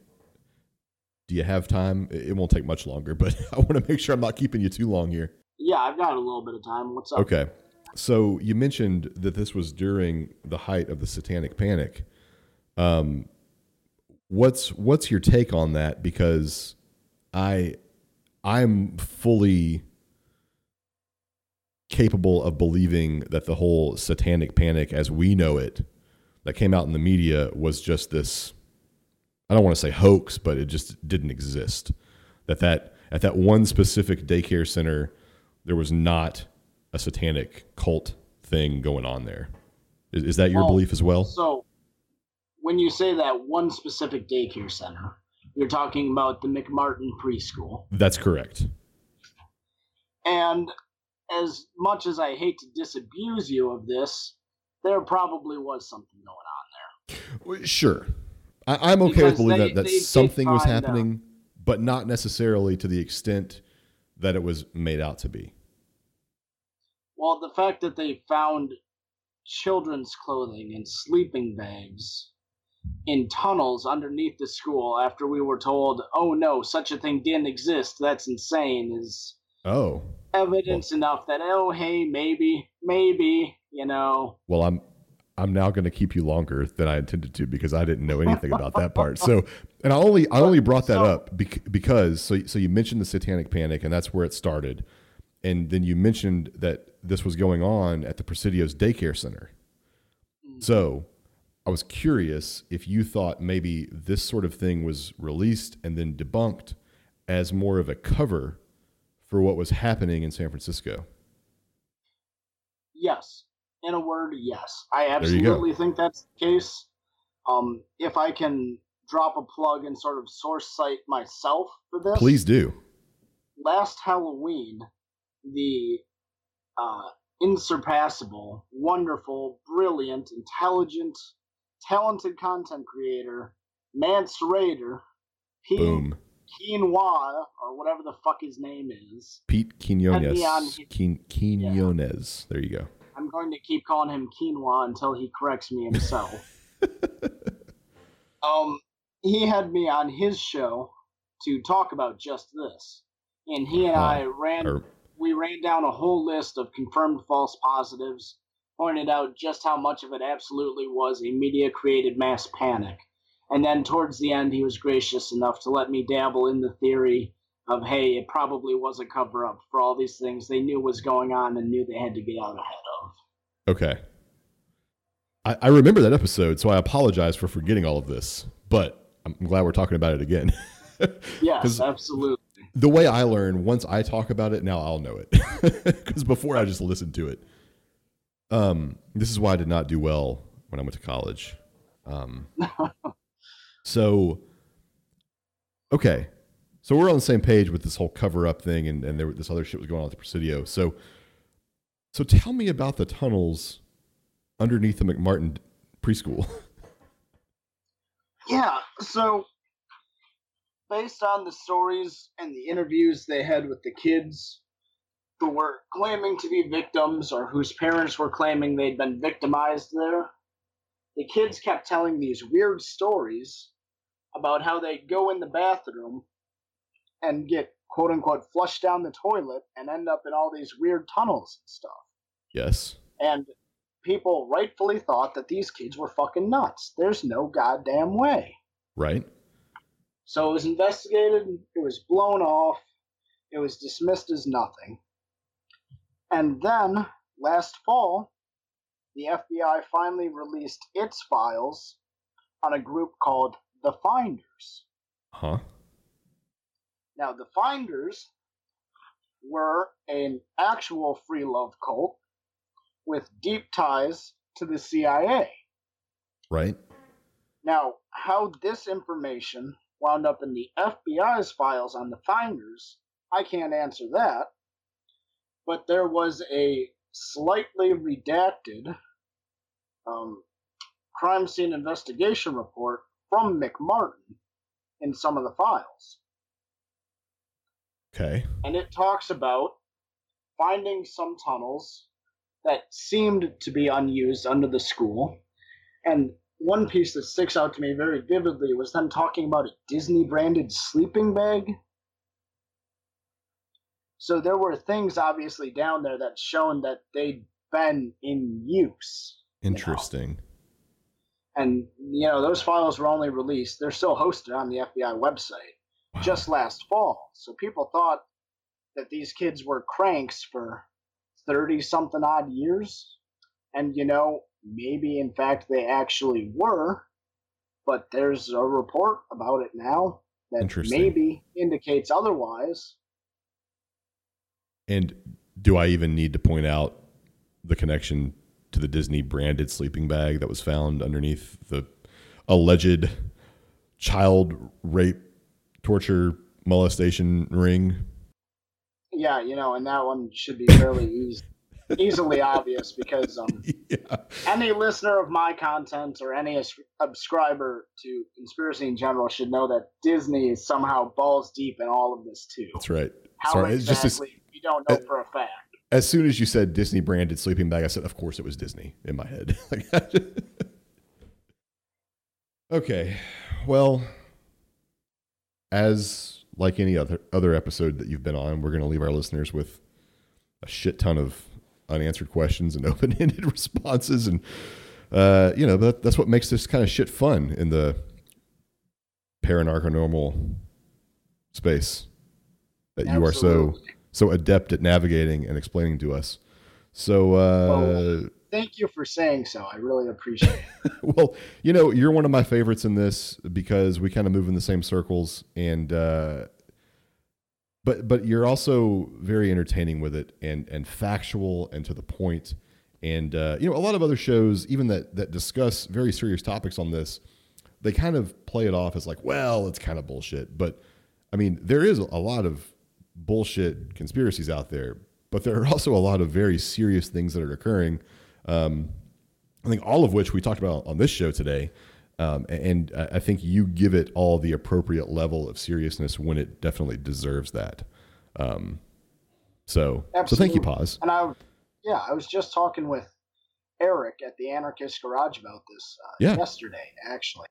do you have time? It won't take much longer, but I want to make sure I'm not keeping you too long here. Yeah, I've got a little bit of time. What's up? Okay. So you mentioned that this was during the height of the satanic panic. Um, what's what's your take on that? Because I I'm fully capable of believing that the whole satanic panic as we know it that came out in the media was just this I don't want to say hoax, but it just didn't exist. That that at that one specific daycare center there was not a satanic cult thing going on there. Is, is that your Well, belief as well? So, when you say that one specific daycare center, you're talking about the McMartin preschool. That's correct. And as much as I hate to disabuse you of this, there probably was something going on there. Sure. I, I'm okay with believing they- that, that they something was out. Uh, happening, but not necessarily to the extent that it was made out to be. Well, the fact that they found children's clothing and sleeping bags in tunnels underneath the school after we were told, oh no, such a thing didn't exist, that's insane, is Oh, evidence enough that, oh, hey, maybe, maybe, you know. well, I'm I'm now going to keep you longer than I intended to because I didn't know anything about that part. So, and I only I only brought that So- up bec- because so so you mentioned the Satanic Panic and that's where it started, and then you mentioned that this was going on at the Presidio's daycare center. So, I was curious if you thought maybe this sort of thing was released and then debunked as more of a cover for what was happening in San Francisco. Yes. In a word, yes. I absolutely think that's the case. Um, if I can drop a plug and sort of source site myself for this. Please do. Last Halloween, the uh, insurpassable, wonderful, brilliant, intelligent, talented content creator, Mance Raider, Pete Boom. Quinoa, or whatever the fuck his name is. Pete Quinones. his- Quin- Quinones. There you go. I'm going to keep calling him Quinoa until he corrects me himself. um, he had me on his show to talk about just this, and he and Huh. I ran Or we ran down a whole list of confirmed false positives, pointed out just how much of it absolutely was a media created mass panic. And then towards the end, he was gracious enough to let me dabble in the theory of, hey, it probably was a cover up for all these things they knew was going on and knew they had to get out ahead of. okay. I, I remember that episode, so I apologize for forgetting all of this, but I'm glad we're talking about it again. Yes, absolutely. The way I learn, once I talk about it, now I'll know it. Because before I just listened to it. Um, this is why I did not do well when I went to college. Um, so, okay. So we're on the same page with this whole cover up thing, and, and there, this other shit was going on at the Presidio. So, so tell me about the tunnels underneath the McMartin preschool. Yeah, so based on the stories and the interviews they had with the kids who were claiming to be victims or whose parents were claiming they'd been victimized there, the kids kept telling these weird stories about how they'd go in the bathroom and get quote unquote flushed down the toilet and end up in all these weird tunnels and stuff. yes. And people rightfully thought that these kids were fucking nuts. There's no goddamn way. Right. So it was investigated, it was blown off, it was dismissed as nothing. And then, last fall, the FBI finally released its files on a group called the Finders. Huh. Now, the Finders were an actual free love cult with deep ties to the CIA. Right. Now, how this information wound up in the FBI's files on the finders, I can't answer that. But there was a slightly redacted um, crime scene investigation report from McMartin in some of the files. Okay. And it talks about finding some tunnels that seemed to be unused under the school. And one piece that sticks out to me very vividly was them talking about a Disney branded sleeping bag. So there were things obviously down there that shown that they'd been in use. know. Interesting. And you know those files were only released; they're still hosted on the FBI website wow. just last fall. So people thought that these kids were cranks for thirty something odd years, and you know maybe in fact they actually were. But there's a report about it now that maybe indicates otherwise. And do I even need to point out the connection to the Disney branded sleeping bag that was found underneath the alleged child rape, torture, molestation ring? Yeah, you know, and that one should be fairly easy easily obvious because um, yeah. any listener of my content or any subscriber to conspiracy in general should know that Disney is somehow balls deep in all of this too. That's right. How Sorry, exactly? Just, we don't know uh, for a fact. As soon as you said Disney branded sleeping bag, I said, "Of course it was Disney" in my head. okay, well, as like any other other episode that you've been on, we're going to leave our listeners with a shit ton of unanswered questions and open-ended responses and uh, you know that, that's what makes this kind of shit fun in the paranarchonormal space that you Absolutely. are so so adept at navigating and explaining to us. So uh, well, thank you for saying so. I really appreciate it. Well you know you're one of my favorites in this because we kind of move in the same circles and uh, but but you're also very entertaining with it and and factual and to the point. And uh, you know a lot of other shows even that that discuss very serious topics on this they kind of play it off as like well it's kind of bullshit. But i mean there is a lot of bullshit conspiracies out there but there are also a lot of very serious things that are occurring. Um, i think all of which we talked about on this show today um, and I think you give it all the appropriate level of seriousness when it definitely deserves that. Um, so, Absolutely. so thank you, Paz. And I, yeah, I was just talking with Eric at the Anarchist Garage about this uh, yeah. yesterday, actually.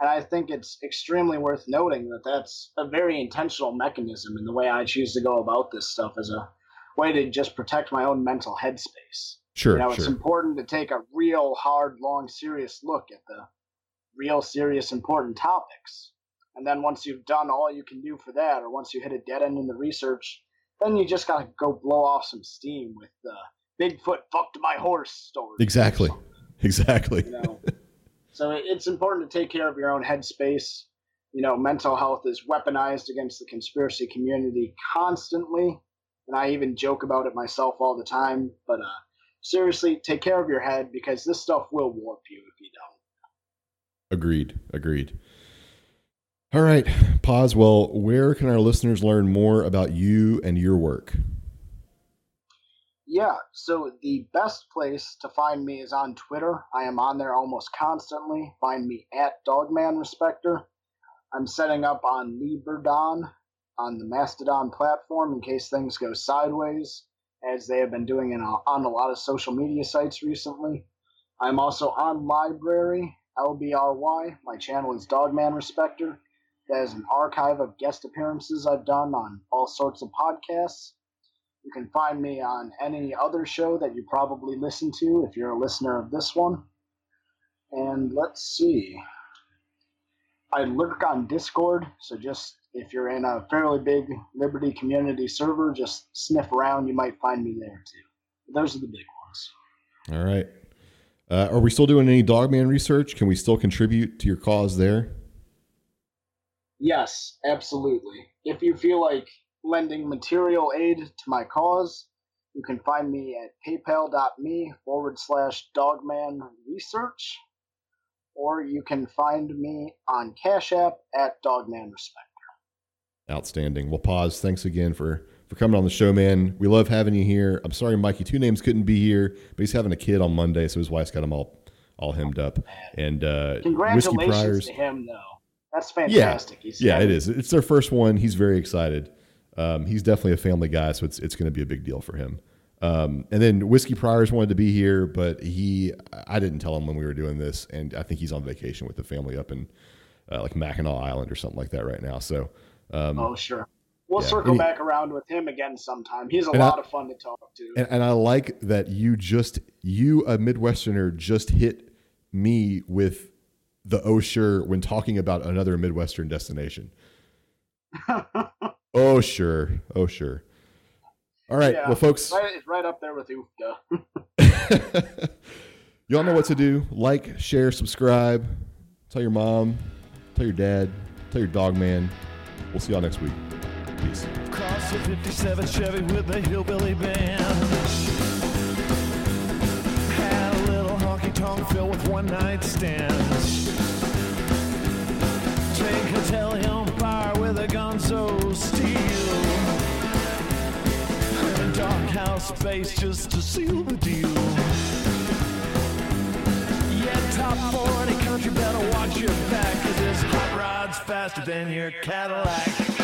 And I think it's extremely worth noting that that's a very intentional mechanism in the way I choose to go about this stuff as a way to just protect my own mental headspace. Sure. You know, sure. it's important to take a real hard, long, serious look at the real serious important topics. And then once you've done all you can do for that, or once you hit a dead end in the research, then you just gotta go blow off some steam with the Bigfoot fucked my horse story. Exactly. Exactly. You know? so it's important to take care of your own headspace. You know, mental health is weaponized against the conspiracy community constantly. And I even joke about it myself all the time. But uh, seriously, take care of your head because this stuff will warp you if you don't. Agreed. Agreed. All right, Paz. Well, where can our listeners learn more about you and your work? Yeah, so the best place to find me is on Twitter. I am on there almost constantly. Find me at Dogman Respector. I'm setting up on Liberdon on the Mastodon platform in case things go sideways, as they have been doing in a, on a lot of social media sites recently. I'm also on LBRY LBRY. My channel is Dogman Respector. That is an archive of guest appearances I've done on all sorts of podcasts. You can find me on any other show that you probably listen to if you're a listener of this one. And let's see. I lurk on Discord, so just if you're in a fairly big Liberty community server, just sniff around. You might find me there too. Those are the big ones. All right. Uh, are we still doing any Dogman research? Can we still contribute to your cause there? Yes, absolutely. If you feel like lending material aid to my cause, you can find me at paypal.me forward slash dogman research, or you can find me on Cash App at Dogman Respector. Outstanding. Well, Paz. Thanks again for for coming on the show, man. We love having you here. I'm sorry, Mikey Two Names couldn't be here, but he's having a kid on Monday, so his wife's got him all all hemmed up. And uh, congratulations Priors, to him, though. That's fantastic. Yeah, yeah, it is. It's their first one. He's very excited. Um, he's definitely a family guy, so it's it's going to be a big deal for him. Um, and then Whiskey Priors wanted to be here, but he I didn't tell him when we were doing this, and I think he's on vacation with the family up in uh, like Mackinac Island or something like that right now. So. Um, oh sure. We'll yeah. circle he, back around with him again sometime. He's a lot I, of fun to talk to. And, and I like that you just you a Midwesterner just hit me with the oh, Osher when talking about another Midwestern destination. oh sure, oh sure. All right, Yeah, well, folks, Right, it's right up there with Ufka. y'all know what to do. Like, share, subscribe. Tell your mom, tell your dad, tell your dog man. We'll see y'all next week. Peace. Across the 57 Chevy with the hillbilly band. Had a little honky tonk filled with one night stands. Take a on fire with a gun so steel. And a dark house space just to seal the deal. Yeah, top 40 country better watch your back, cause this hot rod's faster than your Cadillac.